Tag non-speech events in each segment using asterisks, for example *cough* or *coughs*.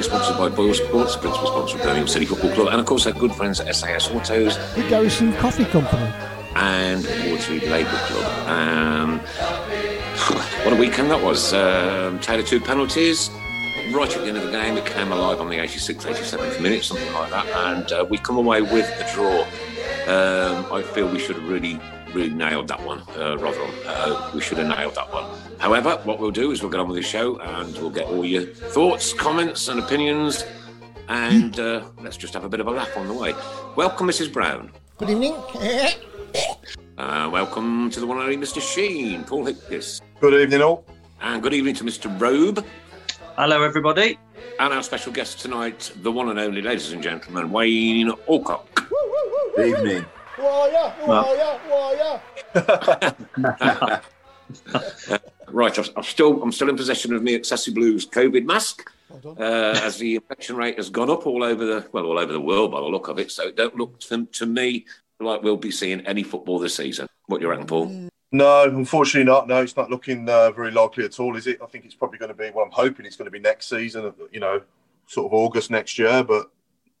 Greatly sponsored by Boyle Sports, the principal sponsor of Birmingham City Football Club, and of course our good friends at SAS Autos The Garrison Coffee Company. and Waterloo Labour Club. Um, *sighs* what a weekend that was. Um, Taylor two penalties. Right at the end of the game, it came alive on the 86th, 87th minute, something like that, and uh, we come away with a draw. Um, I feel we should have really, really nailed that one. Uh, Rotherham, uh, we should have nailed that one. However, what we'll do is we'll get on with the show and we'll get all your thoughts, comments, and opinions, and uh, let's just have a bit of a laugh on the way. Welcome, Mrs. Brown. Good evening. Uh, welcome to the one and only Mr. Sheen, Paul Hickis. Good evening, all. And good evening to Mr. Robe. Hello, everybody. And our special guest tonight, the one and only, ladies and gentlemen, Wayne Elcock. Good evening. Wire, wire, wire. Right, I've, I've still, I'm still in possession of my Excessive Blues COVID mask, uh, as the infection rate has gone up all over the well, all over the world by the look of it. So it don't look to, to me like we'll be seeing any football this season. What do you reckon, Paul? No, unfortunately not. No, it's not looking uh, very likely at all, is it? I think it's probably going to be. Well, I'm hoping it's going to be next season. You know, sort of August next year. But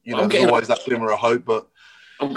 you know, I'm there's always that glimmer of hope. But I'm-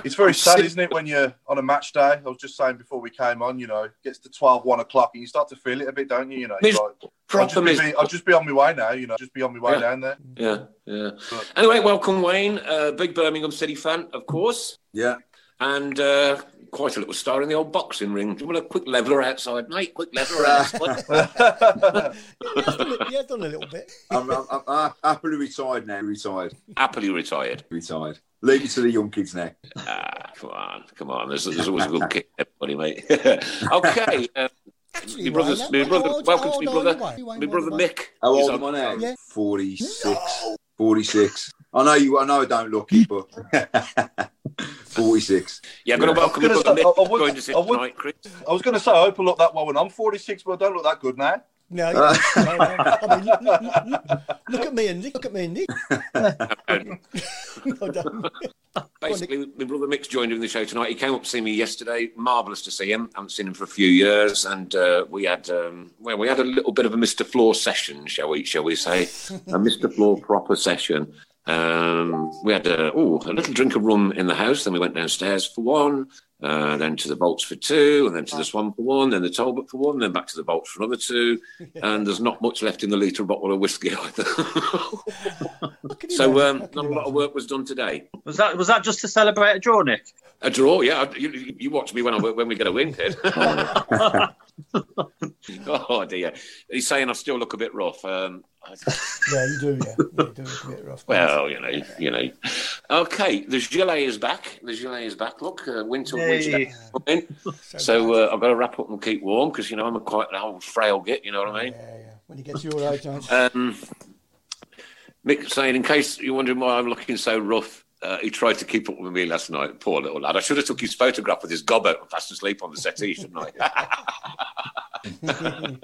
it's very sad, isn't it, when you're on a match day? I was just saying before we came on. You know, it gets to 12, 1 o'clock, and you start to feel it a bit, don't you? You know, it's Mis- like, I'll just, be, miserable. I'll just be on my way now. You know, just be on my way Yeah. down there. Yeah, yeah. But- Anyway, welcome, Wayne. Uh, big Birmingham City fan, of course. Yeah. And uh, quite a little star in the old boxing ring. Do you want a quick leveler outside, mate? Quick leveler *laughs* outside. *laughs* He has done a- done a little bit. I'm, I'm, I'm, I'm happily retired now. Retired. Happily retired. Retired. Leave it to the young kids now. Ah, come on, come on. There's, there's always a good kick, everybody, mate. *laughs* okay. Uh, Actually, my brother's, Wayne, my brother, old- welcome how to my brother, my brother Mick. How old am on- I now? Yeah. 46. 46. I know you. I know I don't look it, but *laughs* 46. Yeah, I'm going to Yeah. welcome my I was gonna say, I- I would- Joined us in I would- tonight, Chris. I was going to say, I hope I look that well when I'm 46, but I don't look that good now. No, you- *laughs* no, no. I mean, look, look, look, look, look at me and Nick. Look at me and Nick. *laughs* No. Basically, my brother Mick's joined in the show tonight. He came up to see me yesterday. Marvellous to see him. I haven't seen him for a few years, and uh, we had um, well, we had a little bit of a Mr. Floor session, shall we? Shall we say a Mr. Floor proper session? Um, we had a, oh, a little drink of rum in the house. Then we went downstairs for one, uh, then to the Bolts for two, and then to the Swan for one, then the Talbot for one, then back to the Bolts for another two. *laughs* And there's not much left in the litre bottle of whiskey either. *laughs* So um, not a lot of imagine. work was done today. Was that was that just to celebrate a draw, Nick? A draw, yeah. You, you watch me when I when we get a win, kid. *laughs* *laughs* oh dear. He's saying I still look a bit rough. Um, *laughs* Yeah, you do. Yeah, you do look a bit rough. well, you know, you know. Okay, the gilet is back. The gilet is back. Look, uh, winter, winter Yay. days coming. So uh, I've got to wrap up and keep warm because you know I'm a quite an old frail git. You know what I mean? Yeah, yeah. When you get to your age, mate. Um, Mick saying, in case you're wondering why I'm looking so rough, uh, he tried to keep up with me last night. Poor little lad. I should have took his photograph with his gob out and fast asleep on the settee, shouldn't I? *laughs*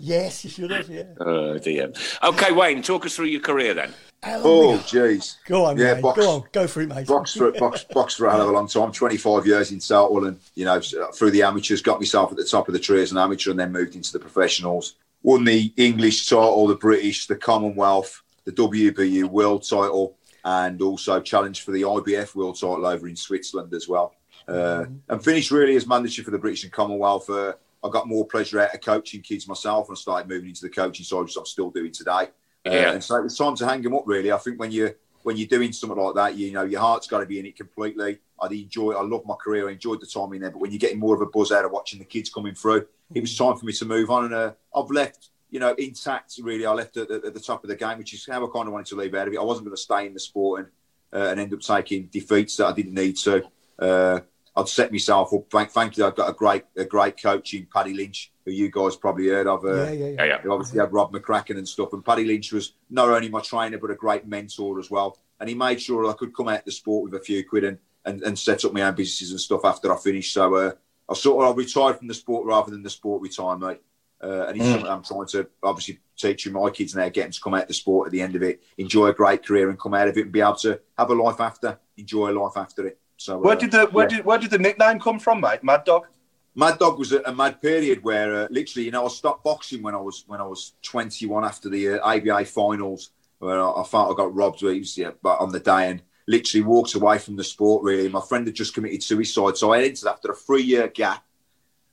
yes, you should have. Yeah. Oh dear. Okay, Wayne, talk us through your career then. Oh, jeez. Go on, Yeah, mate. box- Go on. Go for it, mate. boxed for box, *laughs* boxed for a hell of a long time. Twenty five years in Southwell, and you know through the amateurs, got myself at the top of the tree as an amateur, and then moved into the professionals. Won the English title, the British, the Commonwealth, the WBU World title, and also challenged for the IBF World title over in Switzerland as well. Uh, and finished really as manager for the British and Commonwealth. Uh, I got more pleasure out of coaching kids myself, and I started moving into the coaching side, which I'm still doing today. Uh, Yeah. and so it was time to hang them up. Really, I think when you're, when you're doing something like that, you know, your heart's got to be in it completely. I enjoy, I love my career, I enjoyed the time in there. But when you're getting more of a buzz out of watching the kids coming through, it was time for me to move on. And uh, I've left, you know, intact. Really, I left at, at, at the top of the game, which is how I kind of wanted to leave out of it. I wasn't going to stay in the sport and uh, and end up taking defeats that I didn't need to. Uh, I'd set myself up. Thank, thank you. I've got a great, a great coach in Paddy Lynch, who you guys probably heard of. Uh, yeah, yeah, yeah. Yeah, yeah. obviously had Rob McCracken and stuff. And Paddy Lynch was not only my trainer, but a great mentor as well. And he made sure I could come out of the sport with a few quid and, and, and set up my own businesses and stuff after I finished. So uh, I sort of I retired from the sport rather than the sport retire, mate. Uh, and it's something I'm trying to obviously teach my kids now, get them to come out of the sport at the end of it, enjoy a great career and come out of it and be able to have a life after, enjoy a life after it. So Where uh, did the where yeah. did where did the nickname come from, mate? Mad Dog. Mad Dog was a, a mad period where uh, literally, you know, I stopped boxing when I was when I was 21 after the uh, ABA finals, where I, I felt I got robbed. Was, yeah, but on the day and literally walked away from the sport. Really, my friend had just committed suicide, so I entered after a three year gap.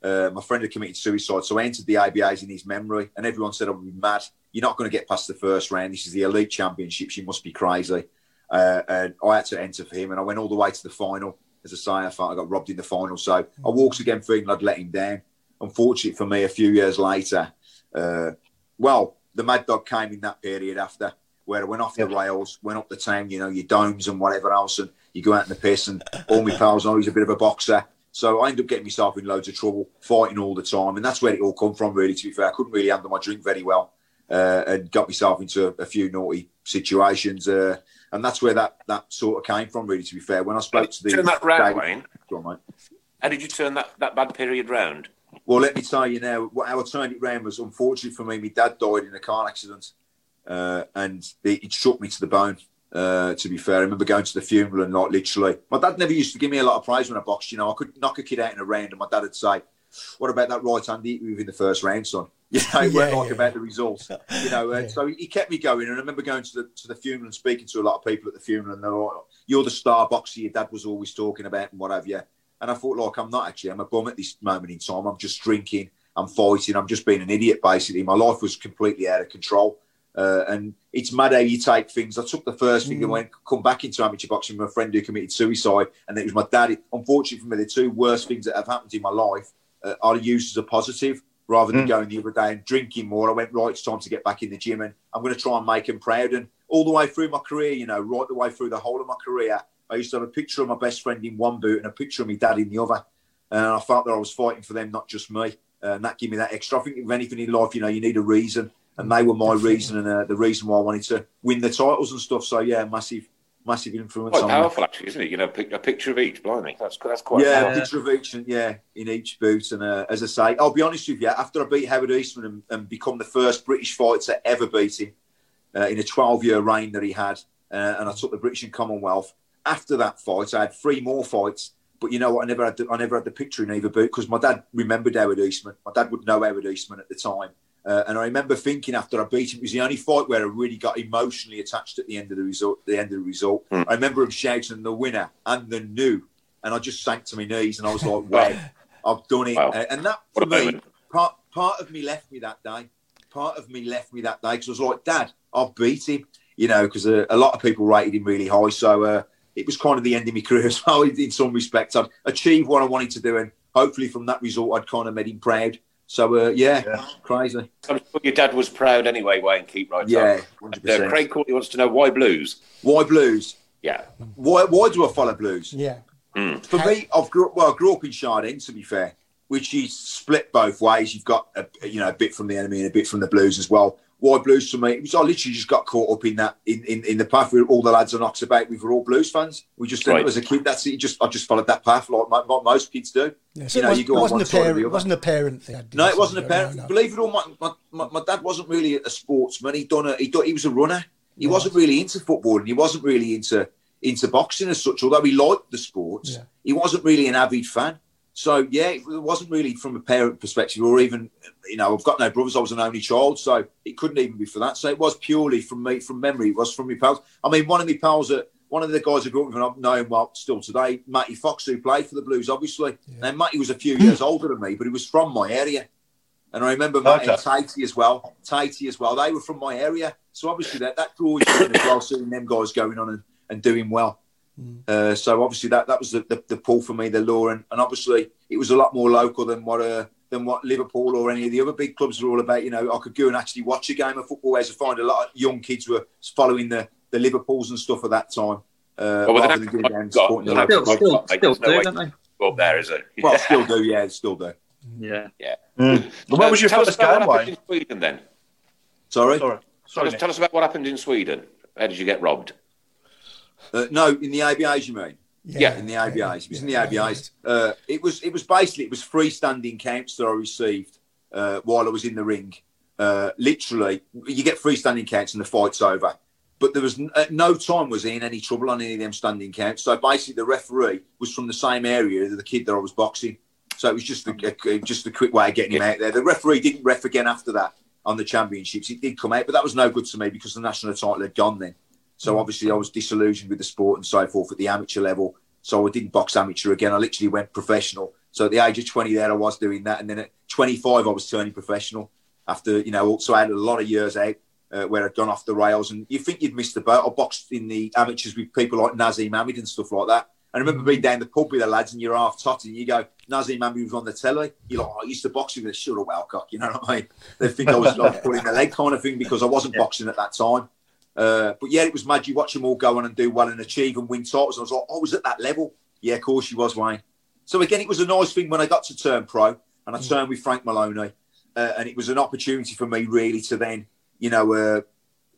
Uh, my friend had committed suicide, so I entered the ABAs in his memory, and everyone said I would be mad. You're not going to get past the first round. This is the elite championships. You must be crazy. Uh, and I had to enter for him, and I went all the way to the final. As I say, I felt I got robbed in the final, so I walked again feeling I'd let him down. Unfortunately for me, a few years later, uh, well, the Mad Dog came in that period after, where I went off the rails, went up the town, you know, your domes and whatever else, and you go out in the piss, and all my pals know he's a bit of a boxer. So I ended up getting myself in loads of trouble, fighting all the time, and that's where it all come from. Really, to be fair, I couldn't really handle my drink very well, uh, and got myself into a, few naughty situations, uh, and that's where that that sort of came from. Really, to be fair, when I spoke to the Turn that round, Wayne. Go on, mate. How did you turn that, that bad period round? Well, let me tell you now, what how I turned it round was unfortunately for me, my dad died in a car accident, uh, and it, it struck me to the bone. Uh, to be fair, I remember going to the funeral and like literally, my dad never used to give me a lot of praise when I boxed. You know, I could knock a kid out in a round, and my dad would say, "What about that right hand hit within the first round, son?" *laughs* You know, it weren't Yeah, like yeah. about the results. You know, uh, *laughs* Yeah. so he kept me going, and I remember going to the to the funeral and speaking to a lot of people at the funeral, and they're like, "You're the star boxer your dad was always talking about, and what have you." And I thought, like, I'm not actually. I'm a bum at this moment in time. I'm just drinking. I'm fighting. I'm just being an idiot, basically. My life was completely out of control. Uh, and it's mad how you take things. I took the first thing and went, come back into amateur boxing with a friend who committed suicide. And it was my dad. Unfortunately for me, the two worst things that have happened in my life uh, are used as a positive rather than going the other day and drinking more. I went, right, it's time to get back in the gym and I'm going to try and make him proud. And all the way through my career, you know, right the way through the whole of my career, I used to have a picture of my best friend in one boot and a picture of my dad in the other. And I felt that I was fighting for them, not just me. Uh, and that gave me that extra. I think if anything in life, you know, you need a reason. And they were my reason and uh, the reason why I wanted to win the titles and stuff. So, yeah, massive, massive influence Quite on me. powerful, actually, isn't it? You know, a picture of each, blimey. That's, that's quite Yeah, a picture of each, and yeah, in each boot. And uh, as I say, I'll be honest with you. After I beat Howard Eastman and, and become the first British fighter ever beat him uh, in a 12-year reign that he had, uh, and I took the British and Commonwealth. After that fight, I had three more fights. But you know what? I never had the, I never had the picture in either boot because my dad remembered Howard Eastman. My dad would know Howard Eastman at the time. Uh, and I remember thinking after I beat him, it was the only fight where I really got emotionally attached at the end of the result. The end of the result, Hmm. I remember him shouting the winner and the new, and I just sank to my knees and I was like, "Wow, *laughs* I've done it!" Wow. Uh, and that for me, moment. part part of me left me that day. Part of me left me that day because I was like, "Dad, I've beat him," you know, because uh, a lot of people rated him really high. So uh, it was kind of the end of my *laughs* career as well. In some respects, I'd achieved what I wanted to do, and hopefully from that result, I'd kind of made him proud. So uh, yeah, Yeah. crazy. I'm sure your dad was proud anyway, Wayne. Keep right Yeah, up. hundred Uh. Craig Courtney wants to know why blues. Why blues? Yeah. Why why do I follow blues? Yeah. For me, I've grew, well, I grew up in Shard End, to be fair, which is split both ways. You've got a, you know a bit from the enemy and a bit from the blues as well. Why blues for me? It was I literally just got caught up in that in, in, in the path where all the lads are knocks about. We were all blues fans. We just Right. as a kid. That's it. Just I just followed that path like mo- what most kids do. Yeah, so you know, was, you go it on wasn't one a side or parent. the It other. wasn't a parent thing. No, it wasn't a parent. no. Believe it or not, my, my, my dad wasn't really a sportsman. He done a, he, done, he was a runner. He wasn't really into football, and he wasn't really into into boxing as such. Although he liked the sports, Yeah. he wasn't really an avid fan. So yeah, it wasn't really from a parent perspective, or even you know, I've got no brothers. I was an only child, so it couldn't even be for that. So it was purely from me, from memory. It was from my pals. I mean, one of my pals that. One of the guys I grew up with, and I've known well still today, Matty Fox, who played for the Blues, obviously. And Matty was a few years older than me, but he was from my area. And I remember Matt Okay. and Tatey as well. Tatey as well. They were from my area. So obviously that, that draws you in as well, seeing them guys going on and, and doing well. Uh, so obviously that, that was the, the, the pull for me, the law, And, and obviously it was a lot more local than what uh, than what Liverpool or any of the other big clubs were all about. You know, I could go and actually watch a game of football, whereas I find a lot of young kids were following the, the Liverpools and stuff at that time. Uh, Well, rather than going down supporting the got- local Still, club. still, Like, still there's no do, don't they? Go up there, is it? Well, still do, yeah, still do. Yeah. Well, where was your tell us first about game, what happened in Sweden then. Sorry? Sorry. Tell us, tell us about what happened in Sweden. How did you get robbed? Uh, no, in the ABAs, you mean? Yeah, in the ABAs. It was in the ABAs. Uh, it was it was basically it was freestanding counts that I received uh, while I was in the ring. Uh, literally, you get freestanding counts and the fight's over. But there was n- at no time was he in any trouble on any of them standing counts. So basically, the referee was from the same area as the kid that I was boxing. So it was just a, a- just a quick way of getting him out there. The referee didn't ref again after that on the championships. It did come out, but that was no good to me because the national title had gone then. So obviously I was disillusioned with the sport and so forth at the amateur level. So I didn't box amateur again. I literally went professional. So at the age of 20 there, I was doing that. And then at 25, I was turning professional after, you know, so I had a lot of years out uh, where I'd gone off the rails. And you think you'd missed the boat. I boxed in the amateurs with people like Naseem Hamed and stuff like that. I remember being down the pub with the lads and you're half totty and you go, Naseem Hamed was on the telly. You're like, oh, I used to box with a shut up Elcock. You know what I mean? They think I was like pulling the leg kind of thing because I wasn't boxing at that time. Uh, but yeah, it was mad. You watch them all go on and do well and achieve and win titles. I was like, I was at that level. Yeah, of course you was, Wayne. So again, it was a nice thing when I got to turn pro and I turned with Frank Maloney. Uh, and it was an opportunity for me really to then, you know, uh,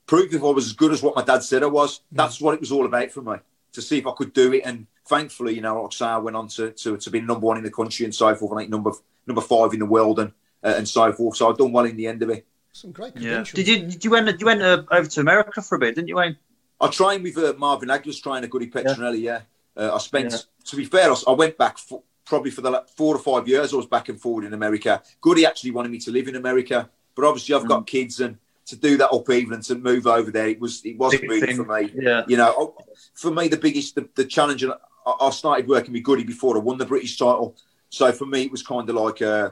prove if I was as good as what my dad said I was. That's what it was all about for me, to see if I could do it. And thankfully, you know, like I say, I went on to, to, to be number one in the country and so forth, and think number number five in the world and uh, and so forth. So I've done well in the end of it. Some great Yeah. Did you did you went did you went uh, over to America for a bit, didn't you, Wayne? I trained with uh, Marvin trying trainer, Goody Petronelli. Yeah, uh, I spent. Yeah. To be fair, I, I went back for, probably for the la- four or five years. I was back and forward in America. Goody actually wanted me to live in America, but obviously I've Mm. got kids, and to do that upheaval and to move over there, it was it wasn't really for me. Yeah. You know, oh, for me, the biggest the, the challenge, and I, I started working with Goody before I won the British title. So for me, it was kind of like uh,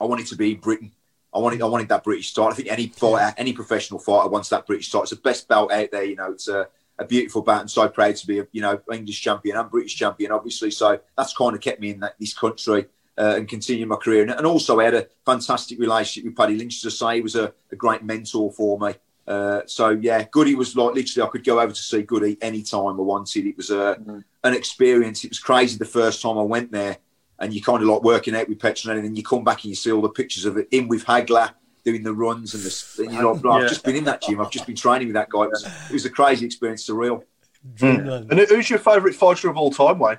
I wanted to be in Britain. I wanted I wanted that British title. I think any fighter, any professional fighter wants that British title. It's the best belt out there. You know, it's a, a beautiful belt, and so proud to be a you know English champion and British champion, obviously. So that's kind of kept me in that, this country. Uh, and continue my career, and, and also I had a fantastic relationship with Paddy Lynch. As I say, he was a, a great mentor for me. Uh, so yeah, Goody was like literally I could go over to see Goody anytime I wanted. It was a, an experience. It was crazy the first time I went there, and you kind of like working out with Petronelli, and then you come back and you see all the pictures of it in with Hagler doing the runs and the. And you're like, "Bro, I've Yeah. just been in that gym. I've just been training with that guy. It was, it was a crazy experience, surreal. Hmm. Dreamland. And who's your favourite fighter of all time, Wayne?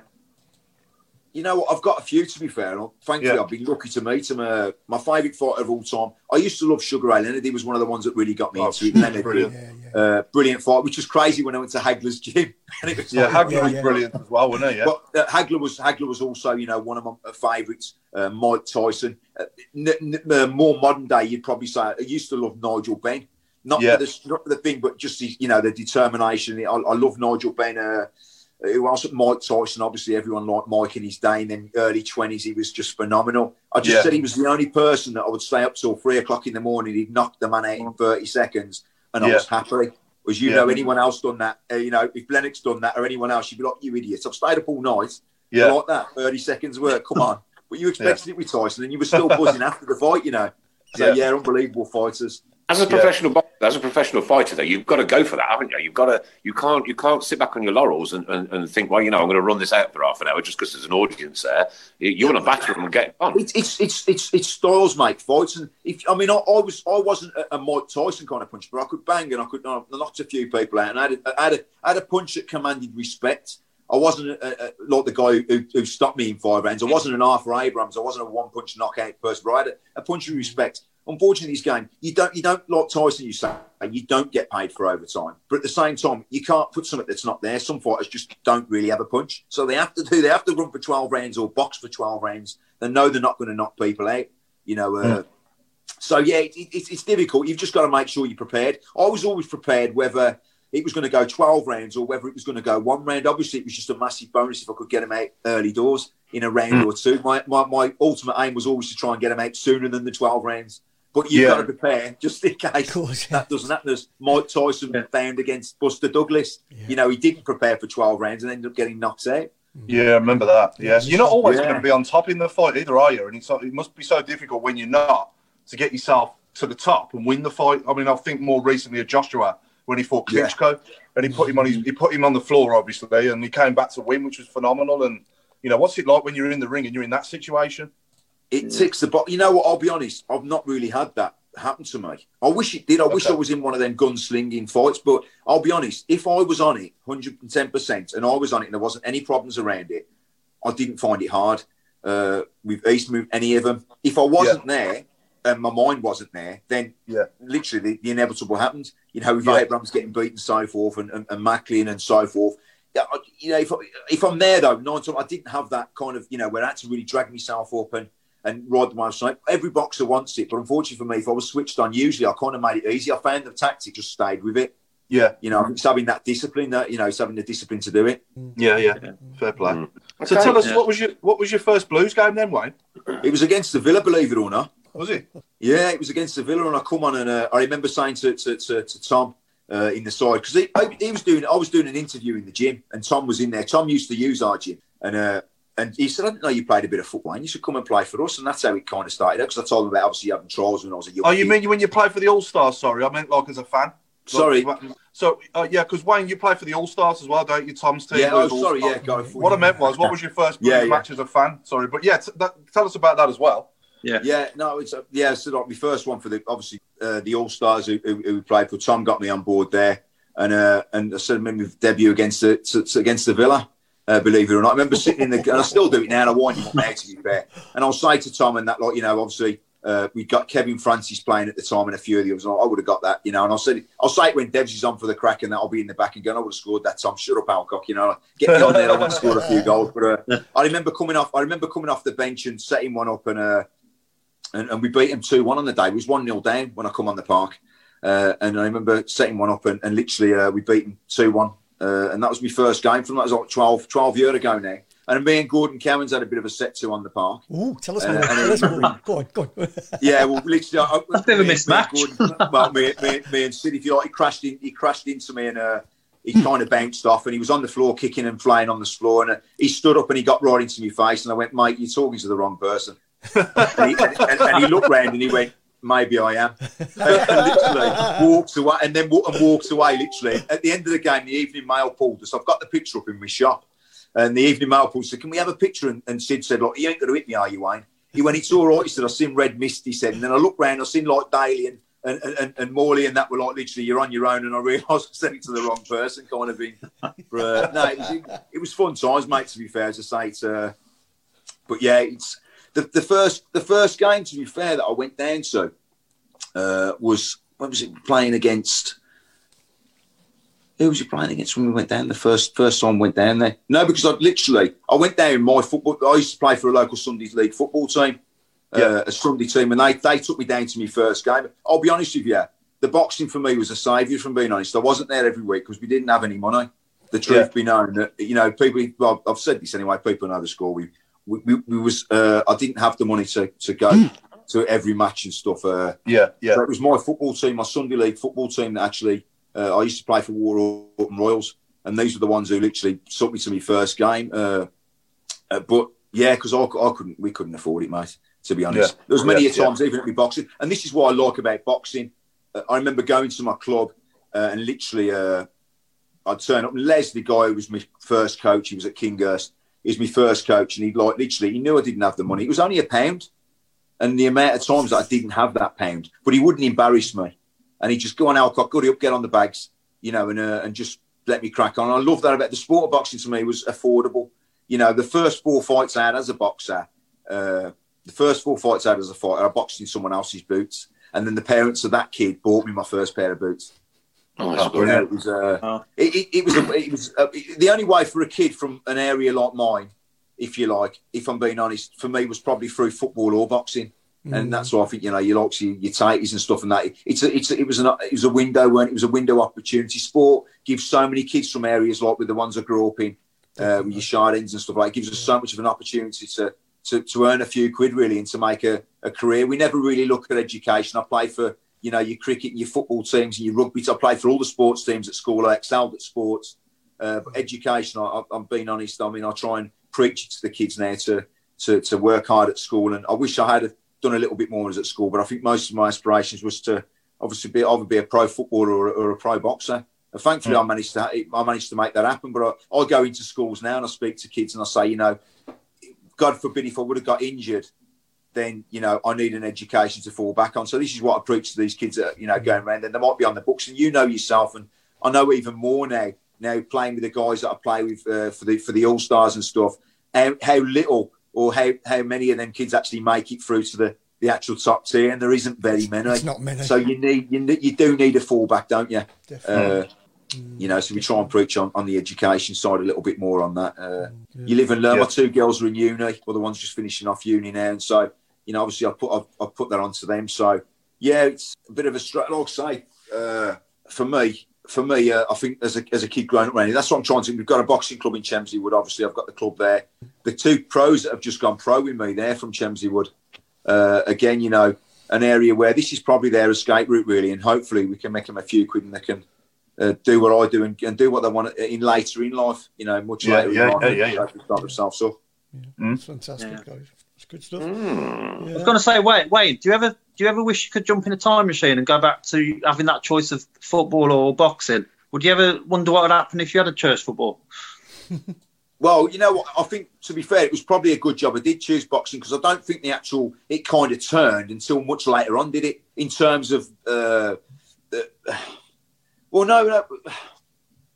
You know, what? I've got a few to be fair. and Thankfully, Yeah. I've been lucky to meet him. Uh, my favourite fighter of all time. I used to love Sugar Ray Leonard. He was one of the ones that really got me Oh, into it. Leonard, *laughs* brilliant. Yeah, yeah. Uh, brilliant fight, which was crazy when I went to Hagler's gym. *laughs* And it was Yeah, like- Hagler Yeah, was yeah. brilliant as well, wasn't he? Yeah. But uh, Hagler was Hagler was also, you know, one of my favourites. Uh, Mike Tyson. Uh, n- n- uh, more modern day, you'd probably say I used to love Nigel Benn. Not Yeah. for the not for the thing, but just the, you know the determination. I, I love Nigel Benn. Who else? Mike Tyson. Obviously, everyone liked Mike in his day. And then early twenties, he was just phenomenal. I just Yeah. said he was the only person that I would stay up till three o'clock in the morning. He'd knock the man out in thirty seconds, and I was happy. Was you Yeah. know anyone else done that? Uh, you know, if Lennox done that or anyone else, you'd be like, you idiot. I've stayed up all night. yeah. Like that, 30 seconds work. Come on. *laughs* But you expected it with Tyson and you were still buzzing after the fight, you know. So, Yeah. yeah, unbelievable fighters. As a professional boxer, as a professional fighter, though, you've got to go for that, haven't you? You've got to. You can't. You can't sit back on your laurels and, and, and think, well, you know, I'm going to run this out for half an hour just because there's an audience there. You, want to battle them and get on. It's it's it's it's, it's styles make fights, and if I mean I, I was I wasn't a, a Mike Tyson kind of puncher, but I could bang and I could I knocked a few people out, and I had a, I had a, I had a punch that commanded respect. I wasn't a, a, like the guy who, who stopped me in five rounds. I wasn't an Arthur Abraham. I wasn't a one punch knockout person, but I had a, a punch of respect. Unfortunately, this game you don't you don't like Tyson. You say you don't get paid for overtime, but at the same time you can't put something that's not there. Some fighters just don't really have a punch, so they have to do they have to run for twelve rounds or box for twelve rounds. They know they're not going to knock people out. You know. Uh, So yeah, it, it, it's, it's difficult. You've just got to make sure you're prepared. I was always prepared whether it was going to go 12 rounds or whether it was going to go one round. Obviously, it was just a massive bonus if I could get them out early doors in a round or two. My, my, my ultimate aim was always to try and get them out sooner than the 12 rounds. But you've Yeah. got to prepare just in *laughs* case course, yeah. that doesn't happen. As Mike Tyson found against Buster Douglas, you know, he didn't prepare for 12 rounds and ended up getting knocked out. Yeah, I remember that. Yes, you're not always Yeah. going to be on top in the fight either, are you? And it's it must be so difficult when you're not to get yourself to the top and win the fight. I mean, I think more recently of Joshua when he fought Yeah. Klitschko and he put him on his, he put him on the floor obviously, and he came back to win, which was phenomenal. And you know, what's it like when you're in the ring and you're in that situation? It ticks the box. You know what? I'll be honest. I've not really had that happen to me. I wish it did. I wish I was in one of them gunslinging fights. But I'll be honest. If I was on it, hundred and ten percent, and I was on it, and there wasn't any problems around it, I didn't find it hard. Uh, with East Move, any of them. If I wasn't there and my mind wasn't there, then Yeah. literally the, the inevitable happened. You know, with Yeah. Abraham getting beaten, so forth, and, and, and Macklin and so forth. Yeah, you know, if, I, if I'm there though, nine times I didn't have that kind of, you know, where I had to really drag myself up and and ride the milestone. Every boxer wants it, but unfortunately for me, if I was switched on, usually I kind of made it easy. I found the tactic, just stayed with it. Yeah, You know, it's having that discipline, that you know, it's having the discipline to do it. yeah, yeah. Fair play. Mm. So Okay. tell us Yeah. what was your what was your first Blues game then, Wayne? It was against the Villa, believe it or not. Was it? Yeah, it was against the Villa, and I come on and uh, I remember saying to to, to, to Tom uh, in the side because he, he was doing I was doing an interview in the gym, and Tom was in there. Tom used to use our gym, and uh, and he said, "I didn't know you played a bit of football, and you should come and play for us." And that's how it kind of started. Because I told him about obviously having trials when I was a young. Oh, you kid. mean when you played for the All Stars? Sorry, I meant like as a fan. Sorry. So uh, yeah, because Wayne, you play for the All Stars as well, don't you? Tom's team. Yeah, oh, sorry, All-Stars. yeah, go for What I meant was, what was your first Blues Yeah, yeah. match as a fan? Sorry, but yeah, t- that, tell us about that as well. Yeah, Yeah. no, it's uh, yeah. So like my first one for the obviously uh, the All Stars who, who, who played for. Tom got me on board there, and uh, and I said I remember debut against the to, to- against the Villa. Uh, believe it or not, I remember sitting in the and I still do it now. And I wind up now to be fair. And I'll say to Tom and that like you know obviously. Uh, we got Kevin Francis playing at the time and a few of the others. I would have got that, you know. And I'll say, I'll say it when Debs is on for the crack, and that I'll be in the back and going, I would have scored that time. Shut up, Elcock, you know. Get me on there. I want to score a few goals. But uh, I remember coming off. I remember coming off the bench and setting one up, and uh, and, and we beat him 2 1 on the day. It was 1 0 down when I come on the park. Uh, and I remember setting one up, and, and literally uh, we beat him 2 1. Uh, and that was my first game from that was like 12, 12 years ago now. And me and Gordon Cowans had a bit of a set to on the park. Ooh, tell us Uh, more. *laughs* Tell us it- more. Go on, go on. *laughs* Yeah, well, literally, I, *laughs* That's a bit of a me- mismatch. Me and Gordon, well, me, me, me and Sid, if you like, he crashed in. He crashed into me, and uh, he Hmm. kind of bounced off, and he was on the floor kicking and flying on the floor, and uh, he stood up and he got right into my face, and I went, "Mate, you're talking to the wrong person." and, he, and, and- and he looked round and he went, "Maybe I am." and *laughs* literally walked away, and then and walked away. Literally at the end of the game, the Evening Mail pulled us. I've got the picture up in my shop. And the Evening Mail pulled said, "Can we have a picture?" And, and Sid said, "Look, you ain't going to hit me, are you, Wayne?" He went, "It's all right." He said, "I seen red mist." He said, and then I looked round, I seen like Daley and and, and, and Morley and that were like literally you're on your own, and I realised I sent it to the wrong person, kind of thing. But, uh, no, it was, it was fun times, mate. To be fair, as I say, it's, uh, but yeah, it's the, the first the first game. To be fair, that I went down to uh, was what was it playing against? Who was you playing against when we went down? The first first time we went down there. No, because I literally I went down in my football. I used to play for a local Sunday league football team, uh, a Sunday team, and they they took me down to my first game. I'll be honest with you, the boxing for me was a saviour. From being honest, I wasn't there every week because we didn't have any money. The truth Yeah. be known, that you know, people. Well, I've said this anyway. People know the score. We we, we, we was uh, I didn't have the money to to go to every match and stuff. Uh, Yeah, yeah. so it was my football team, my Sunday league football team that actually uh, I used to play for Warhawken Royals, and these were the ones who literally took me to my first game. Uh, uh, but yeah, because I, I couldn't, we couldn't afford it, mate. To be honest, Yeah. there was many Yeah, a times even at me boxing, and this is what I like about boxing. uh, I remember going to my club uh, and literally, uh, I'd turn up. And Les, the guy who was my first coach, he was at Kingshurst. He was my first coach, and he'd like literally, he knew I didn't have the money. It was only a pound, and the amount of times I didn't have that pound, but he wouldn't embarrass me, and he'd just go on Elcock, go up, get on the bags, you know, and uh, and just let me crack on. I love that about the sport of boxing. To me, was affordable. You know, the first four fights I had as a boxer, uh, the first four fights I had as a fighter, I boxed in someone else's boots, and then the parents of that kid bought me my first pair of boots. Oh, that's Oh. Yeah, it was. Uh, Oh. it, it, it was. A, it was uh the only way for a kid from an area like mine, if you like, if I'm being honest, for me was probably through football or boxing, and that's why I think you know you like your, your tighties and stuff and that. It's a, it's a, it was an it was a window when it was a window opportunity. Sport gives so many kids from areas like with the ones I grew up in, uh, with your Shard Ends and stuff like. It gives us so much of an opportunity to. To, to earn a few quid really and to make a, a career. We never really look at education. I play for you know, your cricket and your football teams and your rugby. I played for all the sports teams at school. I excelled at sports. Uh, but education, I, I'm being honest. I mean, I try and preach it to the kids now to, to, to work hard at school. And I wish I had done a little bit more as at school, but I think most of my aspirations was to obviously be either be a pro footballer or, or a pro boxer. And thankfully, I managed to I managed to make that happen. But I, I go into schools now and I speak to kids and I say, you know, God forbid if I would have got injured, then you know I need an education to fall back on. So this is what I preach to these kids that you know going around. And they might be on the books, and you know yourself, and I know even more now. Now playing with the guys that I play with uh, for the for the All Stars and stuff, how, how little or how how many of them kids actually make it through to the the actual top tier, and there isn't very many. It's not many. So you need you need, you do need a fallback, don't you? Definitely. Uh, you know, so we try and preach on, on the education side a little bit more on that. Uh, You live and learn. Yeah. My two girls are in uni, well, the one's just finishing off uni now, and so you know, obviously, I've put I've, I've put that onto them. So yeah, it's a bit of a struggle. Like I say, uh, for me, for me, uh, I think as a as a kid growing up around here, that's what I'm trying to. Think. We've got a boxing club in Chelmsley Wood. Obviously, I've got the club there. The two pros that have just gone pro with me, they're from Chelmsley Wood. Uh, again, you know, an area where this is probably their escape route, really, and hopefully we can make them a few quid and they can uh, do what I do and, and do what they want in later in life. You know, much Yeah, later yeah, in life. yeah, yeah, yeah. Start themselves up. It's fantastic, Yeah. guys. It's good stuff. Mm. I was going to say, wait, wait. Do you ever do you ever wish you could jump in a time machine and go back to having that choice of football or boxing? Would you ever wonder what would happen if you had a church football? *laughs* Well, you know what? I think to be fair, it was probably a good job. I did choose boxing because I don't think the actual it kind of turned until much later on. Did it in terms of? Uh, uh, *sighs* well, no, no,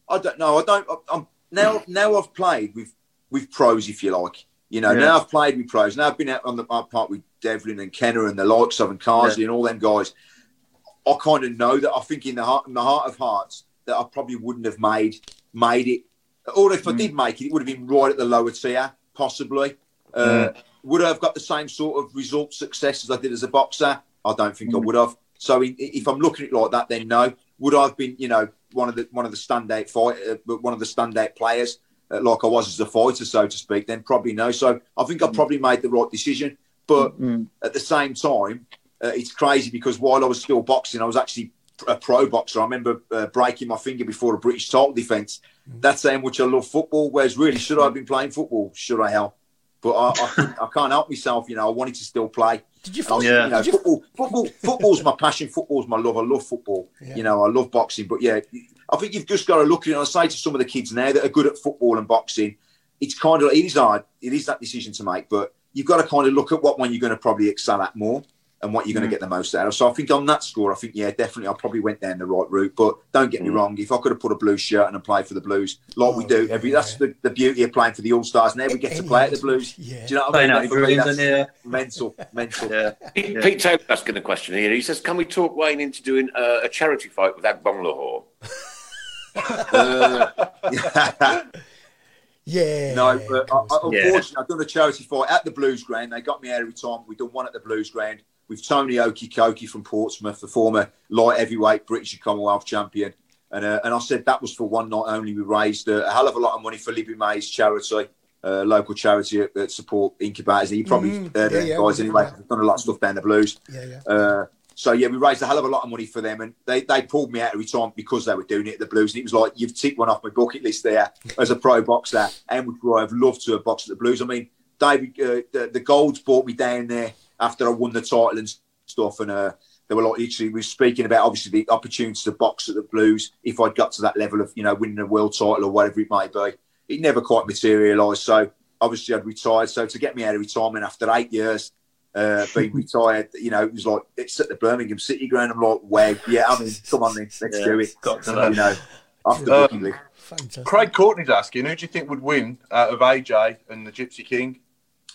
I don't know. I don't. I'm now. Now I've played with with pros, if you like. You know, Yeah. now I've played with pros. Now I've been out on the part part with Devlin and Kenna and the likes of and Carsley and all them guys. I kind of know that I think in the heart, in the heart of hearts, that I probably wouldn't have made made it. Or if I did make it, it would have been right at the lower tier, possibly. Uh, Would I have got the same sort of result success as I did as a boxer? I don't think I would have. So in, if I'm looking at it like that, then no. Would I have been, you know, one of the one of the standout fight, uh, one of the standout players, like I was as a fighter, so to speak? Then probably no. So I think I probably made the right decision. But at the same time, uh, it's crazy because while I was still boxing, I was actually a pro boxer. I remember uh, breaking my finger before a British title defence. That's how much I love football. Whereas, really, should I have been playing football? Should I help? But I, I, I can't help myself. You know, I wanted to still play. Did you I find? was, Yeah. you know, Did you, football, football, football's my passion. Football's my love. I love football. Yeah. You know, I love boxing. But yeah, I think you've just got to look at it. And I say to some of the kids now that are good at football and boxing, it's kind of it is hard. It is that decision to make, but you've got to kind of look at what one you're going to probably excel at more and what you're going to get the most out of. So I think on that score, I think yeah, definitely, I probably went down the right route. But don't get me wrong, if I could have put a blue shirt and applied for the Blues like we Oh, do every, that's the, the beauty of playing for the All Stars. Now we get to play at the Blues. Yeah. Do you know what I Playing mean? out That your for me, that's yeah, mental, mental. yeah. Pete, Pete Taylor asking the question here. He says, "Can we talk Wayne into doing uh, a charity fight with Agbonlahor?" *laughs* Yeah. No, but I, I, cool. Yeah. unfortunately, I've done a charity fight at the Blues Ground. They got me out every time. We've done one at the Blues Ground with Tony Okikoki from Portsmouth, the former light heavyweight British Commonwealth champion. And, uh, and I said that was for one night only. We raised uh, a hell of a lot of money for Libby Mays charity, uh, local charity that, support incubators. You probably Mhm. heard Yeah, yeah, guys anyway. done a lot of stuff down the Blues. Yeah, yeah. So yeah, we raised a hell of a lot of money for them, and they, they pulled me out every time because they were doing it at the Blues. And it was like you've ticked one off my bucket list there as a pro boxer, and would I've loved to have boxed at the Blues. I mean, David, uh, the, the Golds brought me down there after I won the title and stuff, and uh, they were like literally we were speaking about obviously the opportunity to box at the Blues if I'd got to that level of you know winning a world title or whatever it might be. It never quite materialised. So obviously I'd retired. So to get me out of retirement after eight years, uh, *laughs* being retired, you know, it was like it's at the Birmingham City ground. I'm like, wow, yeah, I mean, come on then, let's Yeah, do it. got to You know. know, after Uh, booking list. Fantastic. Craig Courtney's asking, who do you think would win out of AJ and the Gypsy King?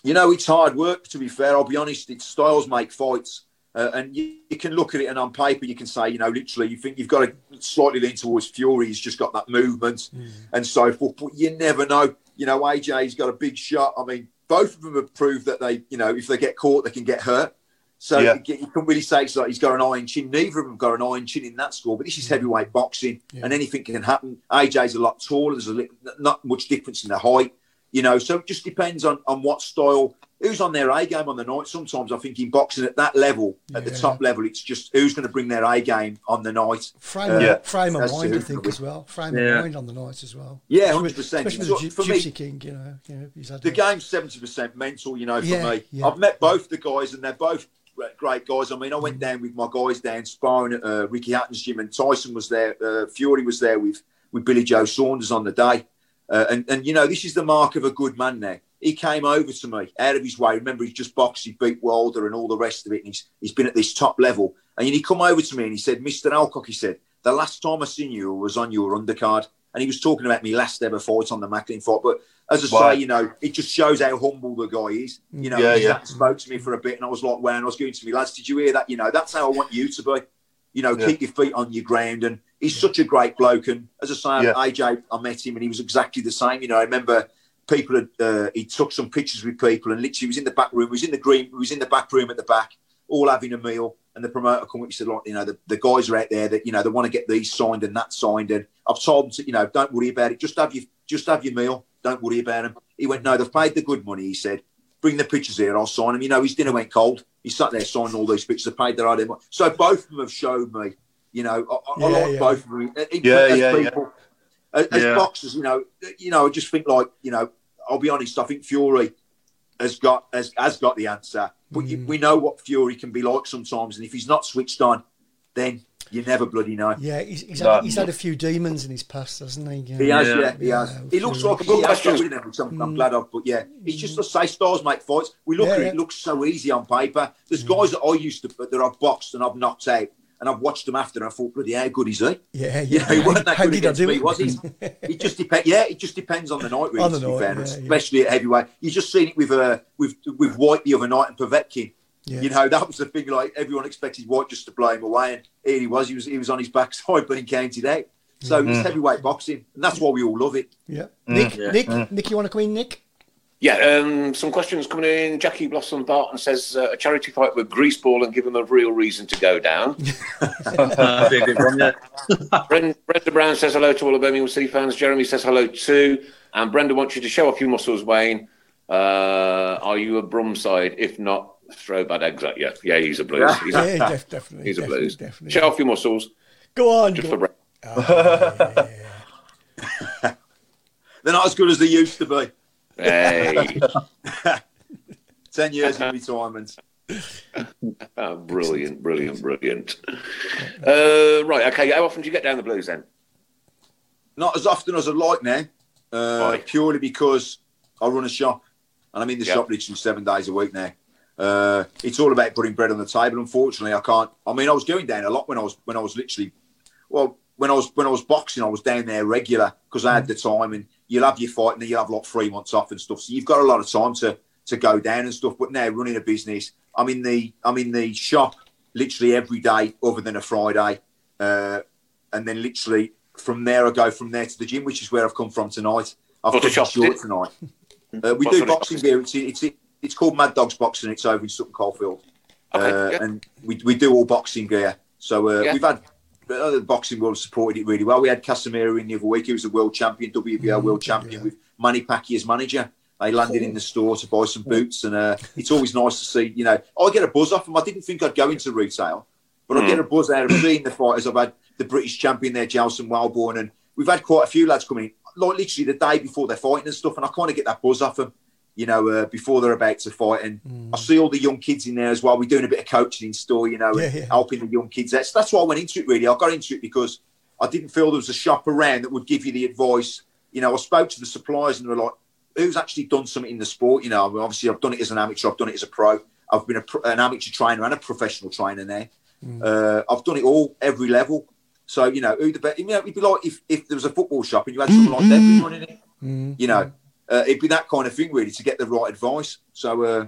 You know, it's hard work. To be fair, I'll be honest. It's styles make fights, uh, and you, you can look at it, and on paper, you can say, you know, literally, you think you've got to slightly lean towards Fury. He's just got that movement and so forth. But you never know. You know, AJ's got a big shot. I mean, both of them have proved that they, you know, if they get caught, they can get hurt. So Yeah. you, you can't really say it's like he's got an iron chin. Neither of them got an iron chin in that score. But this is mm. heavyweight boxing, Yeah. and anything can happen. AJ's a lot taller. There's a li- not much difference in the height. You know, so it just depends on, on what style, who's on their A game on the night. Sometimes I think in boxing at that level, at the top level, it's just who's going to bring their A game on the night. Frame, Uh, Yeah. frame of That's mind, I think, as well. Frame Yeah. of mind on the night as well. Yeah, Especially 100%. Especially with the For Gy- me- King, you know. You know The a- game's seventy percent mental, you know, for Yeah, me. yeah. I've met both the guys, and they're both great guys. I mean, I went Mm. down with my guys down sparring at uh, Ricky Hatton's gym, and Tyson was there. Uh, Fury was there with with Billy Joe Saunders on the day, uh, and and you know, this is the mark of a good man. Now he came over to me out of his way. Remember, he's just boxed, he beat Wilder, and all the rest of it. And he's he's been at this top level, and he come over to me and he said, "Mister Elcock," he said, "the last time I seen you was on your undercard." And he was talking about me last ever fight on the Macklin fight, but as I Wow. say, you know, it just shows how humble the guy is. You know, Yeah, he yeah. sat and spoke to me for a bit, and I was like, when I was going to me, lads, did you hear that? You know, that's how I want you to be. You know, Yeah. keep your feet on your ground. And he's such a great bloke. And as I say, Yeah. AJ, I met him, and he was exactly the same. You know, I remember people had uh, he took some pictures with people, and literally was in the back room. He was in the green. He was in the back room at the back, all having a meal. And the promoter come up and said, like, you know, the, the guys are out there that you know they want to get these signed and that signed. And I've told them, to, you know, don't worry about it. Just have your just have your meal. Don't worry about them. He went, no, they've paid the good money. He said, bring the pictures here. I'll sign them. You know, his dinner went cold. He sat there signing all these pictures. They paid their own money. So both of them have showed me, you know, I, I Yeah, like yeah. both of them. In- Yeah, as yeah, yeah. As, as Yeah. boxers, you know, you know, I just think like, you know, I'll be honest. I think Fury has got has, has got the answer, but you, Mm. we know what Fury can be like sometimes, and if he's not switched on, then you never bloody know. Yeah, he's, he's, No. had, he's had a few demons in his past, hasn't he? He has, Yeah. yeah, he has. Yeah, He looks like a Good good questions. question, him, which I'm, I'm glad of. But yeah, it's just the say stars make fights. We look Yeah, at it, yeah. it looks so easy on paper. There's guys that I used to but that I've boxed and I've knocked out, and I've watched him after, and I thought, bloody, how good is he? Yeah, You yeah. know, he wasn't that How good did I against do me, it? was he? It just depends. Yeah, it just depends on the night, really. On the to be night, fair, yeah, and yeah. especially at heavyweight. You just seen it with uh, with with Whyte the other night and Povetkin. Yeah. You know, that was the thing. Like everyone expected Whyte just to blow him away, and here he was. He was he was on his backside, *laughs* but he counted out. So Mm. it's heavyweight boxing, and that's why we all love it. Yeah. Nick, Yeah. Nick, Nick, you want to come in, Nick? Yeah, um, some questions coming in. Jackie Blossom Barton says uh, a charity fight with Greaseball and give them a real reason to go down. *laughs* Be a good one, yeah. Bren- Brenda Brown says hello to all the Birmingham City fans. Jeremy says hello too. And Brenda wants you to show off your muscles, Wayne. Uh, are you a Brum side? If not, throw bad eggs at you. Yeah, he's a blues. He's Yeah, a, def- definitely. he's a definitely, blues. Definitely. Show off your muscles, Go on. just Go for Brenda. *laughs* They're not as good as they used to be. Hey, *laughs* Ten years in retirement. Ah, *laughs* brilliant, brilliant, brilliant. Uh, right, okay. How often do you get down the blues then? Not as often as I'd like now, uh, Right. purely because I run a shop and I'm in the Yeah. shop literally seven days a week now. Uh, it's all about putting bread on the table. Unfortunately, I can't. I mean, I was going down a lot when I was when I was literally, well, when I was when I was boxing, I was down there regular because I had the time. And you'll have your fight, and then you'll have like three months off and stuff. So you've got a lot of time to to go down and stuff. But now running a business, I'm in the I'm in the shop literally every day other than a Friday, uh, and then literally from there I go from there to the gym, which is where I've come from tonight. I've What's shop? short tonight. Uh, we do boxing gear. It's, it's it's called Mad Dogs Boxing. It's over in Sutton Coldfield, Okay, uh, yeah. and we, we do all boxing gear. So uh, Yeah. we've had the uh, boxing world supported it really well. We had Casimero in the other week. He was a world champion, WBO mm, world champion yeah. with Manny Pacquiao as manager. They landed in the store to buy some boots, and uh, it's always nice to see. You know, I get a buzz off them. I didn't think I'd go into retail, but I mm. get a buzz out of seeing the fighters. I've had the British champion there, Jelson Wellborn, and we've had quite a few lads coming in, like literally the day before they're fighting and stuff. And I kind of get that buzz off them. You know, uh, before they're about to fight. And I see all the young kids in there as well. We're doing a bit of coaching in store, you know, Yeah, yeah. helping the young kids. That's that's why I went into it. Really, I got into it because I didn't feel there was a shop around that would give you the advice. You know, I spoke to the suppliers and they were like, "Who's actually done something in the sport?" You know, I mean, obviously I've done it as an amateur. I've done it as a pro. I've been a, an amateur trainer and a professional trainer now. Uh, I've done it all, every level. So you know, who the best? You know, it'd be like if, if there was a football shop and you had someone like Devlin running it. You know, uh, it'd be that kind of thing really to get the right advice. So uh,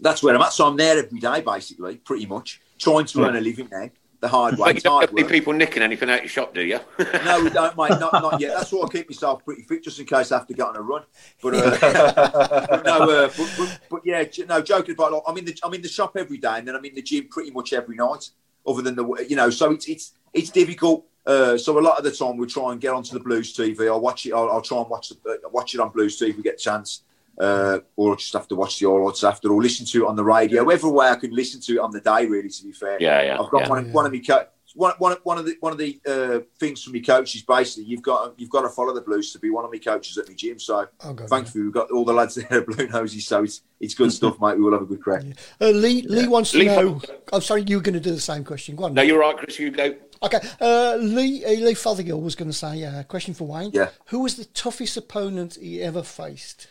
that's where I'm at. So I'm there every day, basically, pretty much trying to earn a living now. The hard *laughs* way. But you don't people nicking anything out your shop, do you? *laughs* No, we don't, mate. Not, not yet. That's why I keep myself pretty fit, just in case I have to get on a run. But, uh, but no, uh, but, but, but yeah, no, joking about. Like, I'm in the I'm in the shop every day, and then I'm in the gym pretty much every night. Other than the, you know, so it's it's it's difficult. Uh, so a lot of the time we'll try and get onto the Blues TV. I'll watch it. I'll, I'll try and watch the, uh, watch it on Blues TV if we get a chance. Uh, or I'll just have to watch the highlights after, or listen to it on the radio. Every way I can listen to it on the day, really. To be fair, Yeah, yeah, I've got yeah. one, one of my co- one, one, one of the one of the uh, things from my coaches. Basically, you've got you've got to follow the Blues to be one of my coaches at my gym. So I'll go thankfully, we've got all the lads there at *laughs* Blue Noses. So it's it's good stuff, *laughs* mate. We will have a good crack. Uh, Lee, Lee wants to Lee- know. I'm sorry, you were going to do the same question. Go on. no, you're right, Chris. You go. Okay. Uh, Lee, uh, Lee Fothergill was going to say, uh, question for Wayne. Yeah. Who was the toughest opponent he ever faced?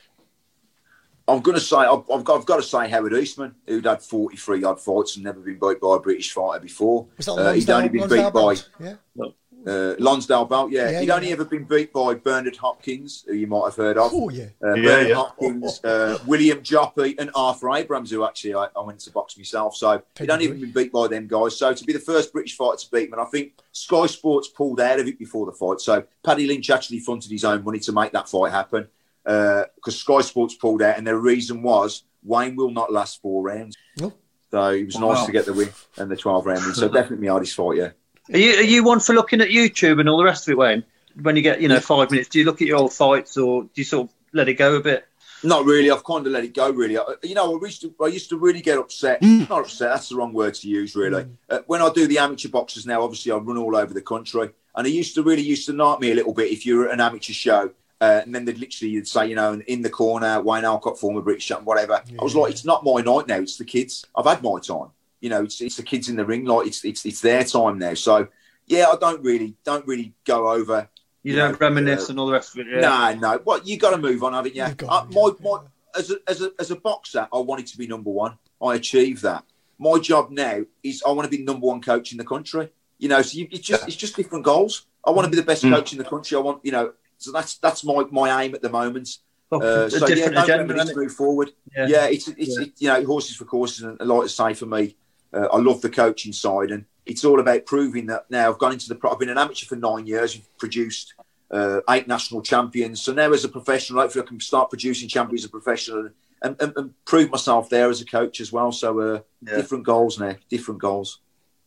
I'm going to say I've, I've got I've got to say Howard Eastman, who'd had 43 odd fights and never been beat by a British fighter before. Was that Uh, he'd only been Lonsdale beat by Yeah. uh, Lonsdale Belt, yeah. Yeah, He'd yeah. only ever been beat by Bernard Hopkins, who you might have heard of. Oh, yeah. Uh, Yeah, Bernard yeah. Hopkins, uh, William Joppy, and Arthur Abraham, who actually I, I went to box myself. So he'd only even been beat by them guys. So to be the first British fighter to beat him, and I think Sky Sports pulled out of it before the fight. So Paddy Lynch actually fronted his own money to make that fight happen Uh, because Sky Sports pulled out, and their reason was Wayne will not last four rounds. No. So it was nice to get the win and the 12 round win. So *laughs* definitely my hardest fight, yeah. Are you, are you one for looking at YouTube and all the rest of it, Wayne? When you get, you know, five minutes, do you look at your old fights or do you sort of let it go a bit? Not really. I've kind of let it go. Really, I, you know, I used to. I used to really get upset. Mm. Not upset. That's the wrong word to use. Really. Mm. Uh, when I do the amateur boxes now, obviously I run all over the country, and it used to really used to knock me a little bit if you're at an amateur show. Uh, and then they'd literally you'd say, you know, in the corner, Wayne Elcock, former British champ, whatever. I was like, it's not my night now. It's the kids. I've had my time. You know, it's, it's the kids in the ring. Like it's it's it's their time now. So yeah, I don't really don't really go over. You, You don't know, reminisce uh, and all the rest of it. Yeah. No, no. What you got to move on, haven't you? You've got Uh, to, my, yeah, my, as a, as a as a boxer, I wanted to be number one. I achieved that. My job now is I want to be number one coach in the country. You know, so you, it's just it's just different goals. I want to be the best coach in the country. I want, you know, so that's that's my my aim at the moment. Uh, so yeah, different don't agenda. reminisce, isn't it? move forward. Yeah. Yeah, it's it's Yeah. It, you know horses for courses, and like to say for me, uh, I love the coaching side, and it's all about proving that. Now I've gone into the. pro- I've been an amateur for nine years. We've produced uh, eight national champions. So now as a professional, hopefully I can start producing champions as a professional and, and, and prove myself there as a coach as well. So uh, Yeah. different goals now, different goals.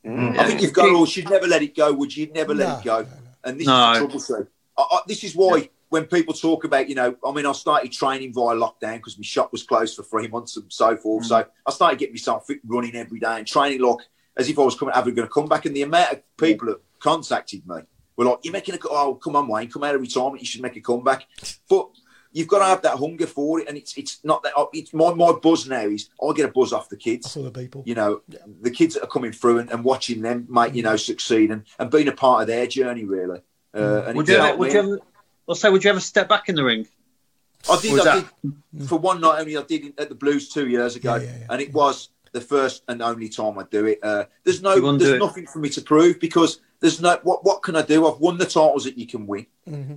Mm. I think you've got all. You'd never let it go, would you? You'd never let it go. no, no. And this No. is the trouble, Sue. I, I, this is why when people talk about, you know, I mean, I started training via lockdown because my shop was closed for three months and so forth. Mm. So I started getting myself fit, running every day and training like as if I was coming, having going to come back. And the amount of people that contacted me were like, "You're making a oh, come on, Wayne, come out of retirement, you should make a comeback." *laughs* But you've got to have that hunger for it, and it's it's not that. Oh, it's my my buzz now is I get a buzz off the kids the people. you know, the kids that are coming through and, and watching them, mate, you mm. know, succeed and, and being a part of their journey, really. Uh, and Would you, ever, would you ever, I'll say, would you ever step back in the ring? I did, I did for one night only. I did it at the Blues two years ago, Yeah, yeah, yeah. and it was the first and only time I do it. Uh, there's no, You wouldn't there's it? nothing for me to prove because there's no. What what can I do? I've won the titles that you can win. Mm-hmm.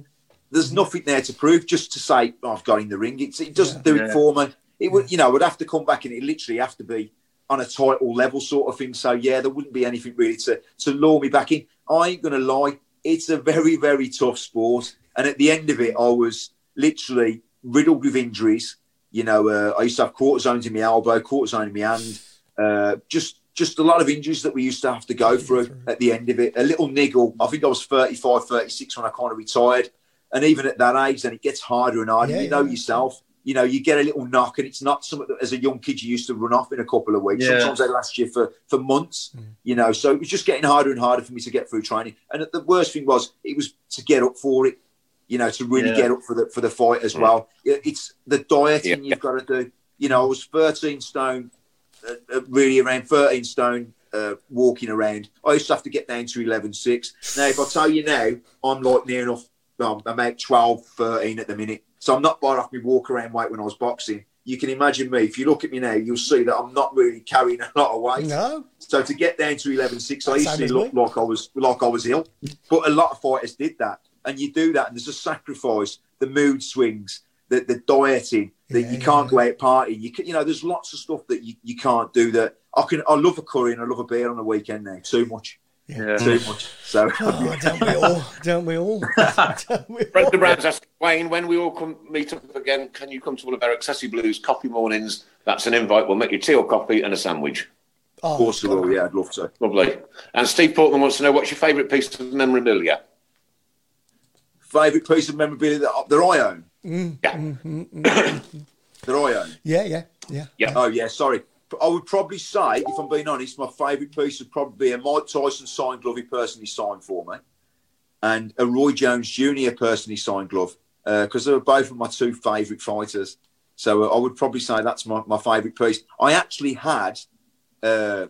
There's nothing there to prove. Just to say oh, I've got in the ring, it's, it doesn't do Yeah. it for me. It would, you know, would have to come back and it literally have to be on a title level sort of thing. So yeah, there wouldn't be anything really to to lure me back in. I ain't gonna lie, it's a very very tough sport, and at the end of it, I was literally riddled with injuries. You know, uh, I used to have cortisones in my elbow, cortisone in my hand, uh, just just a lot of injuries that we used to have to go through at the end of it. A little niggle. I think I was 35, 36 when I kind of retired. And even at that age, then it gets harder and harder. Yeah, you know yeah. yourself. You know, you get a little knock, and it's not something that, as a young kid, you used to run off in a couple of weeks. Yeah. Sometimes they last you for for months. Mm. You know, so it was just getting harder and harder for me to get through training. And the worst thing was, it was to get up for it. you know, to really Yeah. get up for the for the fight as well. It's the dieting Yeah. you've got to do. You know, I was 13 stone, uh, uh, really around 13 stone. Uh, walking around, I used to have to get down to 11.6. Now, if I tell you now, I'm like near enough, um, I'm about 12, 13 at the minute. So I'm not far off my walk around weight when I was boxing. You can imagine me. If you look at me now, you'll see that I'm not really carrying a lot of weight. No. So to get down to eleven six, I used to look me. like I was like I was ill. But a lot of fighters did that, and you do that, and there's a sacrifice, the mood swings, the the dieting, that Yeah, you can't yeah. go out partying. You can, you know, there's lots of stuff that you, you can't do. That I can. I love a curry and I love a beer on the weekend now. Too much, Yeah. too much. So *laughs* Oh, don't we all? *laughs* Don't we all? *laughs* Don't we? Brendan Brown's asking Wayne, when we all come meet up again, can you come to one of our Accessi Blues coffee mornings? That's an invite. We'll make you tea or coffee and a sandwich. Oh, of course, I will. Yeah, I'd love to. Lovely. And Steve Portman wants to know what's your favourite piece of memorabilia? Favorite piece of memorabilia that, that I own. Mm, yeah. Mm, mm, *coughs* that I own. Yeah, yeah, yeah. Yeah. Oh yeah, sorry. I would probably say, if I'm being honest, my favourite piece would probably be a Mike Tyson signed glove he personally signed for me, and a Roy Jones Jr. personally signed glove because they were both of my two favourite fighters. So uh, I would probably say that's my, my favourite piece. I actually had uh,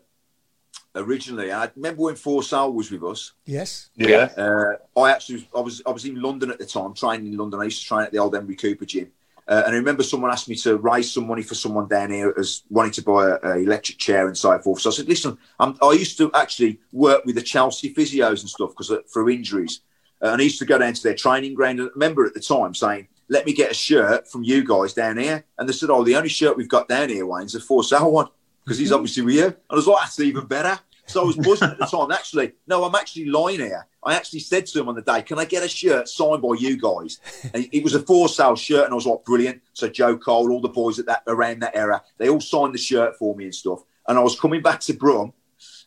originally. I remember when Four Forssell was with us. Yes. Yeah. Uh, I actually I was I was in London at the time, training in London. I used to train at the old Emery Cooper gym, uh, and I remember someone asked me to raise some money for someone down here as wanting to buy a, a electric chair and so forth. So I said, "Listen, I'm, I used to actually work with the Chelsea physios and stuff because for injuries, uh, and I used to go down to their training ground. And I remember at the time saying." Let me get a shirt from you guys down here. And they said, Oh, the only shirt we've got down here, Wayne's a Forssell one because he's obviously with you. And I was like, That's even better. So I was buzzing at the time. Actually, no, I'm actually lying here. I actually said to him on the day, "Can I get a shirt signed by you guys?" And it was a Forssell shirt, and I was like, "Brilliant!" So Joe Cole, all the boys at that around that era, they all signed the shirt for me and stuff. And I was coming back to Brum,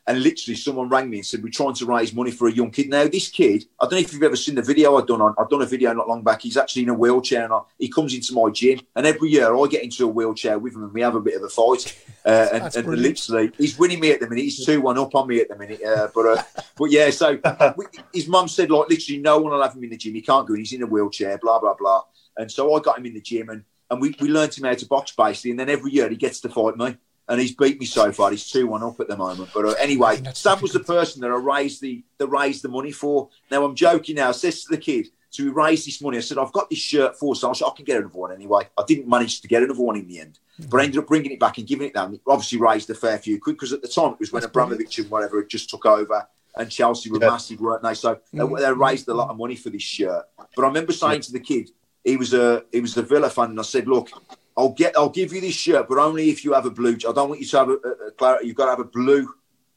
and literally someone rang me and said, "We're trying to raise money for a young kid." Now this kid, I don't know if you've ever seen the video I've done on. I've done a video not long back. He's actually in a wheelchair, and I, he comes into my gym, and every year I get into a wheelchair with him, and we have a bit of a fight. *laughs* Uh, and, and literally, he's winning me at the minute. He's two one up on me at the minute. Uh, but uh, *laughs* but yeah, so we, his mum said like literally no one will have him in the gym. He can't go in. He's in a wheelchair. Blah blah blah. And so I got him in the gym, and and we we learned him how to box basically. And then every year he gets to fight me. And he's beat me so far. He's two one up at the moment. But uh, anyway, Sam was the person that I raised the that raised the money for. Now I'm joking. Now I says to the kid, so we raised this money. I said, I've got this shirt for. So I can get another one anyway. I didn't manage to get another one in the end, but I ended up bringing it back and giving it down. Obviously raised a fair few quid because at the time it was when That's Abramovich and whatever had just took over. And Chelsea were Yeah. massive, weren't they? So they, Mm. they raised a lot of money for this shirt. But I remember saying to the kid, he was a he was a Villa fan, and I said, "Look, I'll get I'll give you this shirt, but only if you have a blue. I don't want you to have a, a, a. You've got to have a blue